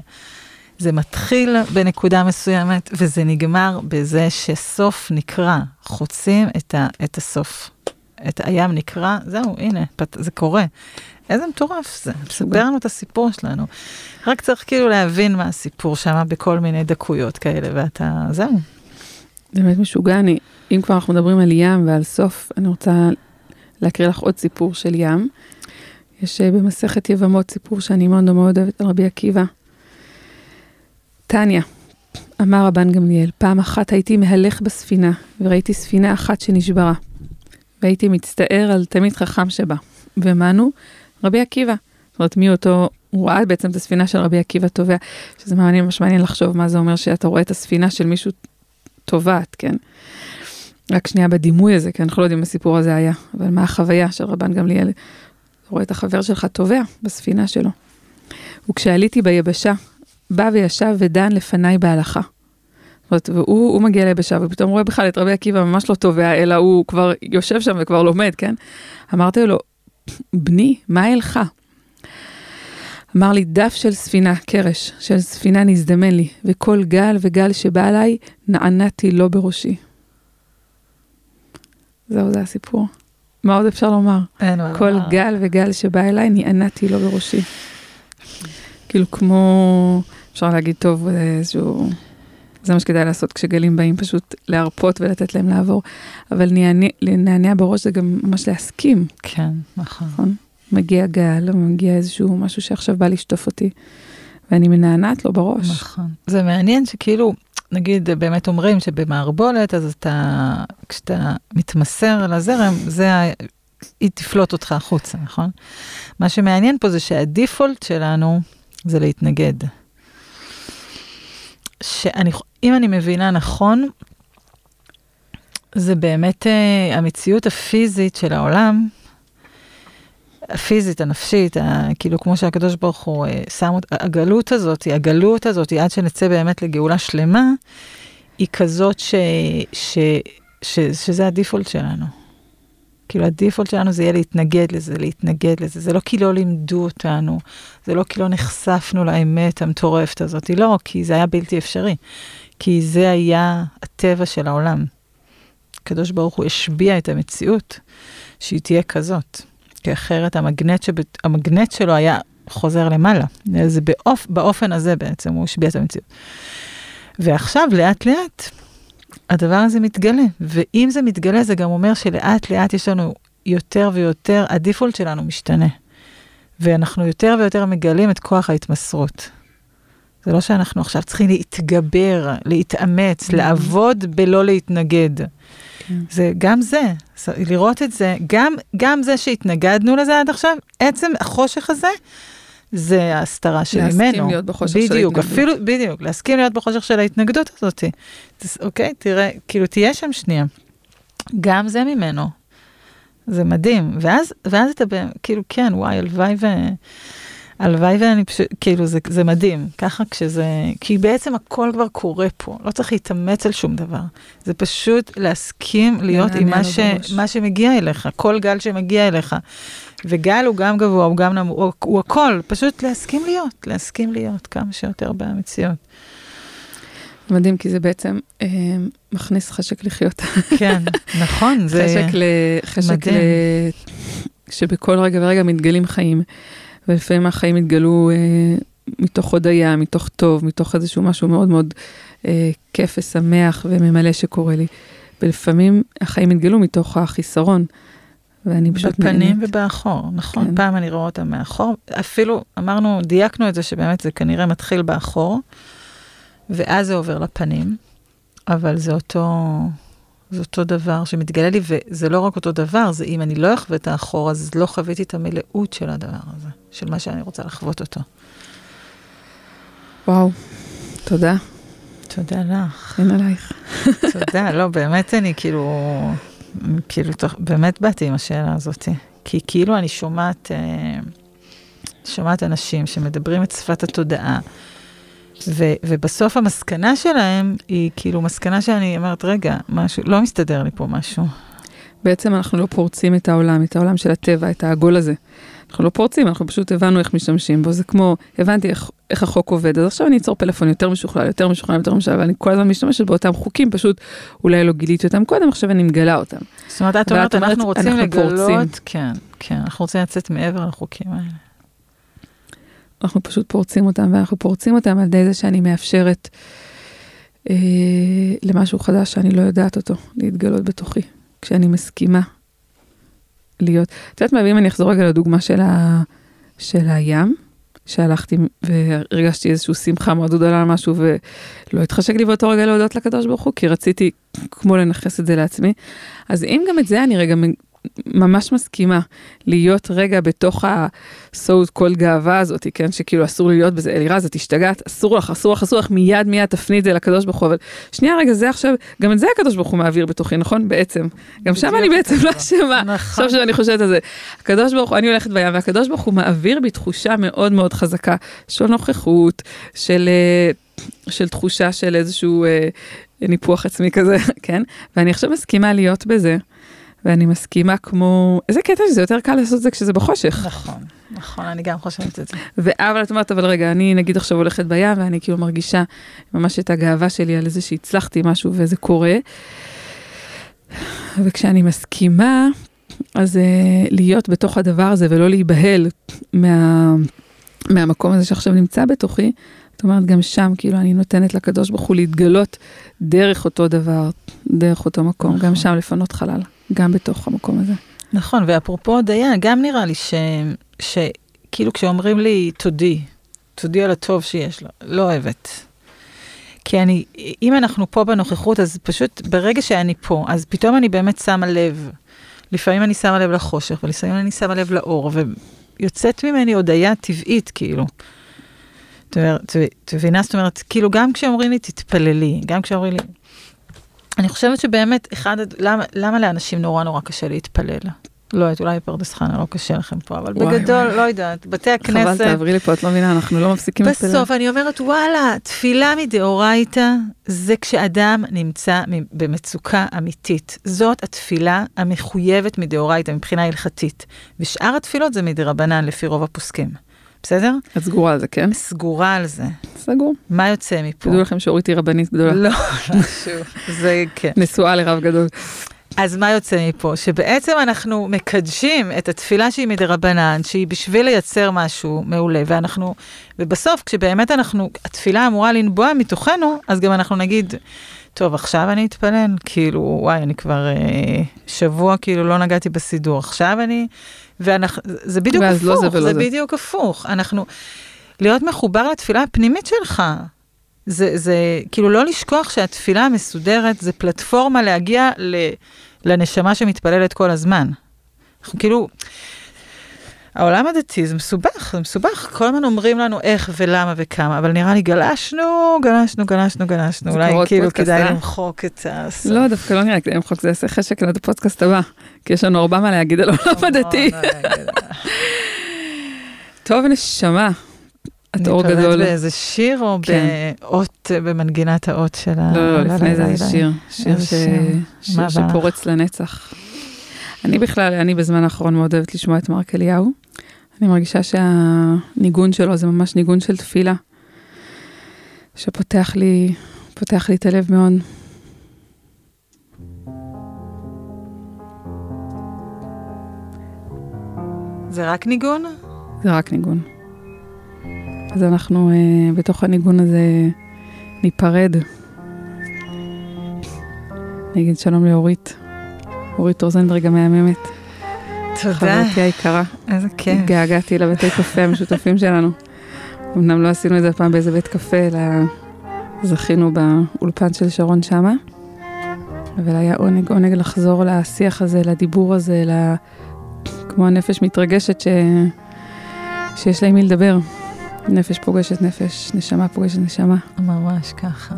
Speaker 3: זה מתחיל בנקודה מסוימת, וזה נגמר בזה שסוף נקרא, חוצים את, ה, את הסוף. את הים נקרא, זהו, הנה, זה קורה. איזה מטורף זה, מספר לנו את הסיפור שלנו. רק צריך כאילו להבין מה הסיפור שם בכל מיני דקויות כאלה, ואתה, זהו.
Speaker 2: זה באמת משוגע, אני, אם כבר אנחנו מדברים על ים ועל סוף, אני רוצה להקריא לך עוד סיפור של ים. יש אה, במסכת יבמות סיפור שאני מאוד מאוד אוהבת על רבי עקיבא. טניה, אמר רבן גמליאל, פעם אחת הייתי מהלך בספינה, וראיתי ספינה אחת שנשברה. והייתי מצטער על תלמיד חכם שבה. ומנו? רבי עקיבא. זאת אומרת, מי אותו, הוא ראה בעצם את הספינה של רבי עקיבא טובע, שזה מעניין, ממש מעניין לחשוב מה זה אומר שאתה רואה את הספינה של מישהו טובעת, כן? רק שנייה בדימוי הזה, כי אנחנו לא יודעים מה הסיפור הזה היה, אבל מה החוויה של רבן גמליאל? רואה את החבר שלך טובע בספינה שלו. וכשעליתי ביבשה, בא וישב ודן לפניי בהלכה. זאת אומרת, והוא הוא מגיע ליבשה, ופתאום רואה בכלל את רבי עקיבא ממש לא טובע, אלא הוא כבר יושב שם וכבר לומד, כן? אמרתי לו, בני, מה אלך? אמר לי, דף של ספינה, קרש, של ספינה נזדמן לי, וכל גל וגל שבא אליי, נענעתי לו בראשי. זהו, זה הסיפור. מה עוד אפשר לומר?
Speaker 3: אין מה
Speaker 2: כל
Speaker 3: לומר.
Speaker 2: גל וגל שבא אליי, נענעתי לו בראשי. כאילו כמו, אפשר להגיד, טוב, איזשהו... זה מה שכדאי לעשות כשגלים באים, פשוט להרפות ולתת להם לעבור. אבל נענע- לנענע בראש זה גם ממש להסכים,
Speaker 3: כן, נכון.
Speaker 2: נכון? מגיע גל, או מגיע איזשהו משהו שעכשיו בא לשטוף אותי, ואני מנענעת לו בראש.
Speaker 3: נכון. זה מעניין שכאילו, נגיד באמת אומרים שבמערבולת, אז אתה, כשאתה מתמסר לזרם, זה, ה- היא תפלוט אותך החוצה, נכון? מה שמעניין פה זה שהדיפולט שלנו זה להתנגד. שאני, אם אני מבינה נכון, זה באמת uh, המציאות הפיזית של העולם, הפיזית, הנפשית, ה, כאילו כמו שהקדוש ברוך הוא uh, שם אותה, הגלות הזאת, הגלות הזאת, עד שנצא באמת לגאולה שלמה, היא כזאת ש, ש, ש, שזה הדיפולט שלנו. כאילו הדיפולט שלנו זה יהיה להתנגד לזה, להתנגד לזה. זה לא כי לא לימדו אותנו, זה לא כי לא נחשפנו לאמת המטורפת הזאת, לא, כי זה היה בלתי אפשרי. כי זה היה הטבע של העולם. הקדוש ברוך הוא השביע את המציאות שהיא תהיה כזאת. כי אחרת המגנט, שב... המגנט שלו היה חוזר למעלה. זה באופ... באופן הזה בעצם הוא השביע את המציאות. ועכשיו, לאט לאט, הדבר הזה מתגלה. ואם זה מתגלה, זה גם אומר שלאט לאט יש לנו יותר ויותר, הדיפולט שלנו משתנה. ואנחנו יותר ויותר מגלים את כוח ההתמסרות. זה לא שאנחנו עכשיו צריכים להתגבר, להתאמץ, לעבוד בלא להתנגד.
Speaker 2: כן.
Speaker 3: זה גם זה, לראות את זה, גם, גם זה שהתנגדנו לזה עד עכשיו, עצם החושך הזה, זה ההסתרה שממנו.
Speaker 2: להסכים להיות בחושך של
Speaker 3: בדיוק,
Speaker 2: ההתנגדות.
Speaker 3: אפילו, בדיוק, להסכים להיות בחושך של ההתנגדות הזאת. אוקיי, תראה, כאילו תהיה שם שנייה. גם זה ממנו. זה מדהים. ואז, ואז אתה, כאילו, כן, וואי, הלוואי ו... הלוואי ואני פשוט, כאילו, זה, זה מדהים. ככה כשזה, כי בעצם הכל כבר קורה פה. לא צריך להתאמץ על שום דבר. זה פשוט להסכים להיות עם מה, ש. מה שמגיע אליך, כל גל שמגיע אליך. וגל הוא גם גבוה, הוא גם נמוך, הוא, הוא הכל. פשוט להסכים להיות, להסכים להיות כמה שיותר במציאות.
Speaker 2: מדהים, כי זה בעצם אה, מכניס חשק לחיות.
Speaker 3: כן, נכון, זה
Speaker 2: חשק ל... חשק
Speaker 3: מדהים.
Speaker 2: ל... שבכל רגע ורגע מתגלים חיים. ולפעמים החיים התגלו אה, מתוך הודיה, מתוך טוב, מתוך איזשהו משהו מאוד מאוד אה, כיף ושמח וממלא שקורה לי. ולפעמים החיים התגלו מתוך החיסרון. ואני פשוט
Speaker 3: בפנים
Speaker 2: נהנית.
Speaker 3: ובאחור, נכון?
Speaker 2: כן.
Speaker 3: פעם אני רואה אותם מאחור. אפילו אמרנו, דייקנו את זה שבאמת זה כנראה מתחיל באחור, ואז זה עובר לפנים, אבל זה אותו, זה אותו דבר שמתגלה לי, וזה לא רק אותו דבר, זה אם אני לא אחווה את האחור, אז לא חוויתי את המלאות של הדבר הזה, של מה שאני רוצה לחוות אותו.
Speaker 2: וואו, תודה,
Speaker 3: תודה לך.
Speaker 2: אין עלייך.
Speaker 3: תודה, לא, באמת אני כאילו, כאילו, באמת באתי עם השאלה הזאת. כי כאילו אני שומעת, אה, שומעת אנשים שמדברים את שפת התודעה, ו, ובסוף המסקנה שלהם היא כאילו מסקנה שאני אומרת, רגע, משהו, לא מסתדר לי פה משהו.
Speaker 2: בעצם אנחנו לא פורצים את העולם, את העולם של הטבע, את העגול הזה. אנחנו לא פורצים, אנחנו פשוט הבנו איך משתמשים בו. זה כמו, הבנתי איך, איך החוק עובד, אז עכשיו אני אצור פלאפון יותר משוכלל, יותר משוכלל, יותר משוכלל, ואני כל הזמן משתמשת באותם חוקים, פשוט אולי לא גיליתי אותם קודם, עכשיו אני מגלה אותם.
Speaker 3: זאת אומרת, את אומרת, אנחנו רוצים
Speaker 2: אנחנו
Speaker 3: לגלות,
Speaker 2: פורצים.
Speaker 3: כן, כן, אנחנו רוצים לצאת מעבר לחוקים האלה.
Speaker 2: אנחנו פשוט פורצים אותם, ואנחנו פורצים אותם על ידי זה שאני מאפשרת אה, למשהו חדש שאני לא יודעת אותו, להתגלות בתוכי, כשאני מסכימה להיות. את יודעת מה, ואם אני אחזור רגע לדוגמה של, ה, של הים, שהלכתי והרגשתי איזושהי שמחה מאוד גדולה על משהו, ולא התחשק לי באותו רגע להודות לקדוש ברוך הוא, כי רציתי כמו לנכס את זה לעצמי. אז אם גם את זה אני רגע ממש מסכימה להיות רגע בתוך ה-so called גאווה הזאת, כן, שכאילו אסור להיות בזה, אלירז, את השתגעת, אסור לך, אסור לך, אסור לך, מיד מיד תפני את זה לקדוש ברוך הוא, אבל שנייה רגע, זה עכשיו, גם את זה הקדוש ברוך הוא מעביר בתוכי, נכון? בעצם. גם שם אני בעצם לא אשמה.
Speaker 3: נכון.
Speaker 2: עכשיו שאני חושבת על זה. הקדוש ברוך הוא, אני הולכת בים, והקדוש ברוך הוא מעביר בי תחושה מאוד מאוד חזקה של נוכחות, של, אה, של תחושה של איזשהו אה, ניפוח עצמי כזה, כן? ואני עכשיו מסכימה להיות בזה. ואני מסכימה כמו, איזה קטע שזה יותר קל לעשות את זה כשזה בחושך.
Speaker 3: נכון, נכון, אני גם חושבת את זה.
Speaker 2: אבל את אומרת, אבל רגע, אני נגיד עכשיו הולכת בים ואני כאילו מרגישה ממש את הגאווה שלי על זה שהצלחתי משהו וזה קורה. וכשאני מסכימה, אז uh, להיות בתוך הדבר הזה ולא להיבהל מה, מהמקום הזה שעכשיו נמצא בתוכי, זאת אומרת, גם שם כאילו אני נותנת לקדוש ברוך הוא להתגלות דרך אותו דבר, דרך אותו מקום,
Speaker 3: נכון.
Speaker 2: גם שם לפנות חלל, גם בתוך המקום הזה.
Speaker 3: נכון, ואפרופו הודיה, גם נראה לי. שכאילו כשאומרים לי תודי, תודי על הטוב שיש לו, לא אוהבת. כי אני, אם אנחנו פה בנוכחות, אז פשוט ברגע שאני פה, אז פתאום אני באמת שמה לב. לפעמים אני שמה לב לחושך, ולפעמים אני שמה לב לאור, ויוצאת ממני הודיה טבעית, כאילו. את מבינה? זאת אומרת, כאילו, גם כשאומרים לי תתפללי, גם כשאומרים לי... אני חושבת שבאמת, אחד, למה, למה לאנשים נורא נורא קשה להתפלל? לא יודעת, אולי פרדס חנה לא קשה לכם פה, אבל
Speaker 2: וואי,
Speaker 3: בגדול,
Speaker 2: וואי.
Speaker 3: לא יודעת, בתי
Speaker 2: חבל,
Speaker 3: הכנסת,
Speaker 2: תעברי לי פה, את לא מבינה, אנחנו לא מפסיקים להתפלל.
Speaker 3: בסוף אני אומרת, וואלה, תפילה מדאורייתא זה כשאדם נמצא במצוקה אמיתית. זאת התפילה המחויבת מדאורייתא מבחינה הלכתית. ושאר התפילות זה מדרבנן לפי רוב הפוסקים. בסדר?
Speaker 2: את סגורה על זה, כן?
Speaker 3: סגורה על זה.
Speaker 2: סגור.
Speaker 3: מה יוצא מפה?
Speaker 2: תדעו לכם שאורית היא רבנית גדולה.
Speaker 3: לא, משהו. זה כן.
Speaker 2: נשואה לרב גדול.
Speaker 3: אז מה יוצא מפה? שבעצם אנחנו מקדשים את התפילה שהיא מדרבנן, שהיא בשביל לייצר משהו מעולה, ואנחנו, ובסוף, כשבאמת אנחנו, התפילה אמורה לנבוע מתוכנו, אז גם אנחנו נגיד, טוב, עכשיו אני אתפלל, כאילו, וואי, אני כבר אה, שבוע כאילו לא נגעתי בסידור, עכשיו אני, ואנחנו, זה בדיוק
Speaker 2: ואז
Speaker 3: הפוך,
Speaker 2: לא זה
Speaker 3: זה
Speaker 2: זה.
Speaker 3: בדיוק הפוך. אנחנו, להיות מחובר לתפילה הפנימית שלך. זה, זה כאילו לא לשכוח שהתפילה המסודרת זה פלטפורמה להגיע ל, לנשמה שמתפללת כל הזמן. אנחנו כאילו, העולם הדתי זה מסובך, זה מסובך, כל הזמן אומרים לנו איך ולמה וכמה, אבל נראה לי גלשנו, גלשנו, גלשנו, גלשנו, אולי כאילו כדאי
Speaker 2: אה?
Speaker 3: למחוק את ה...
Speaker 2: לא, דווקא לא נראה כדי למחוק, זה יעשה חשק עד הפודקאסט הבא, כי יש לנו הרבה מה להגיד על העולם הדתי. טוב, נשמה. את אור
Speaker 3: ניפרד
Speaker 2: גדול.
Speaker 3: באיזה שיר או
Speaker 2: כן.
Speaker 3: באות, במנגינת האות של ה...
Speaker 2: לא, לא, לפני זה. שיר, שיר
Speaker 3: איזה
Speaker 2: ש-
Speaker 3: שיר?
Speaker 2: שיר? שפורץ לנצח. אני בכלל, אני בזמן האחרון מאוד אוהבת לשמוע את מרק אליהו. אני מרגישה שהניגון שלו זה ממש ניגון של תפילה. שפותח לי, פותח לי את הלב מאוד.
Speaker 3: זה רק ניגון?
Speaker 2: זה רק ניגון. אז אנחנו אה, בתוך הניגון הזה ניפרד. אני אגיד שלום לאורית, אורית רוזנברג המהממת,
Speaker 3: תודה,
Speaker 2: חברתי היקרה.
Speaker 3: איזה כיף.
Speaker 2: התגעגעתי לבתי קפה המשותפים שלנו. אמנם לא עשינו את זה פעם באיזה בית קפה, אלא זכינו באולפן של שרון שמה. אבל היה עונג, עונג לחזור לשיח הזה, לדיבור הזה, ל... כמו הנפש מתרגשת ש... שיש לה עם מי לדבר. נפש פוגשת נפש, נשמה פוגשת נשמה.
Speaker 3: ממש ככה.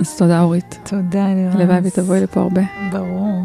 Speaker 2: אז תודה אורית.
Speaker 3: תודה, לירז.
Speaker 2: הלוואי ותבואי לפה הרבה.
Speaker 3: ברור.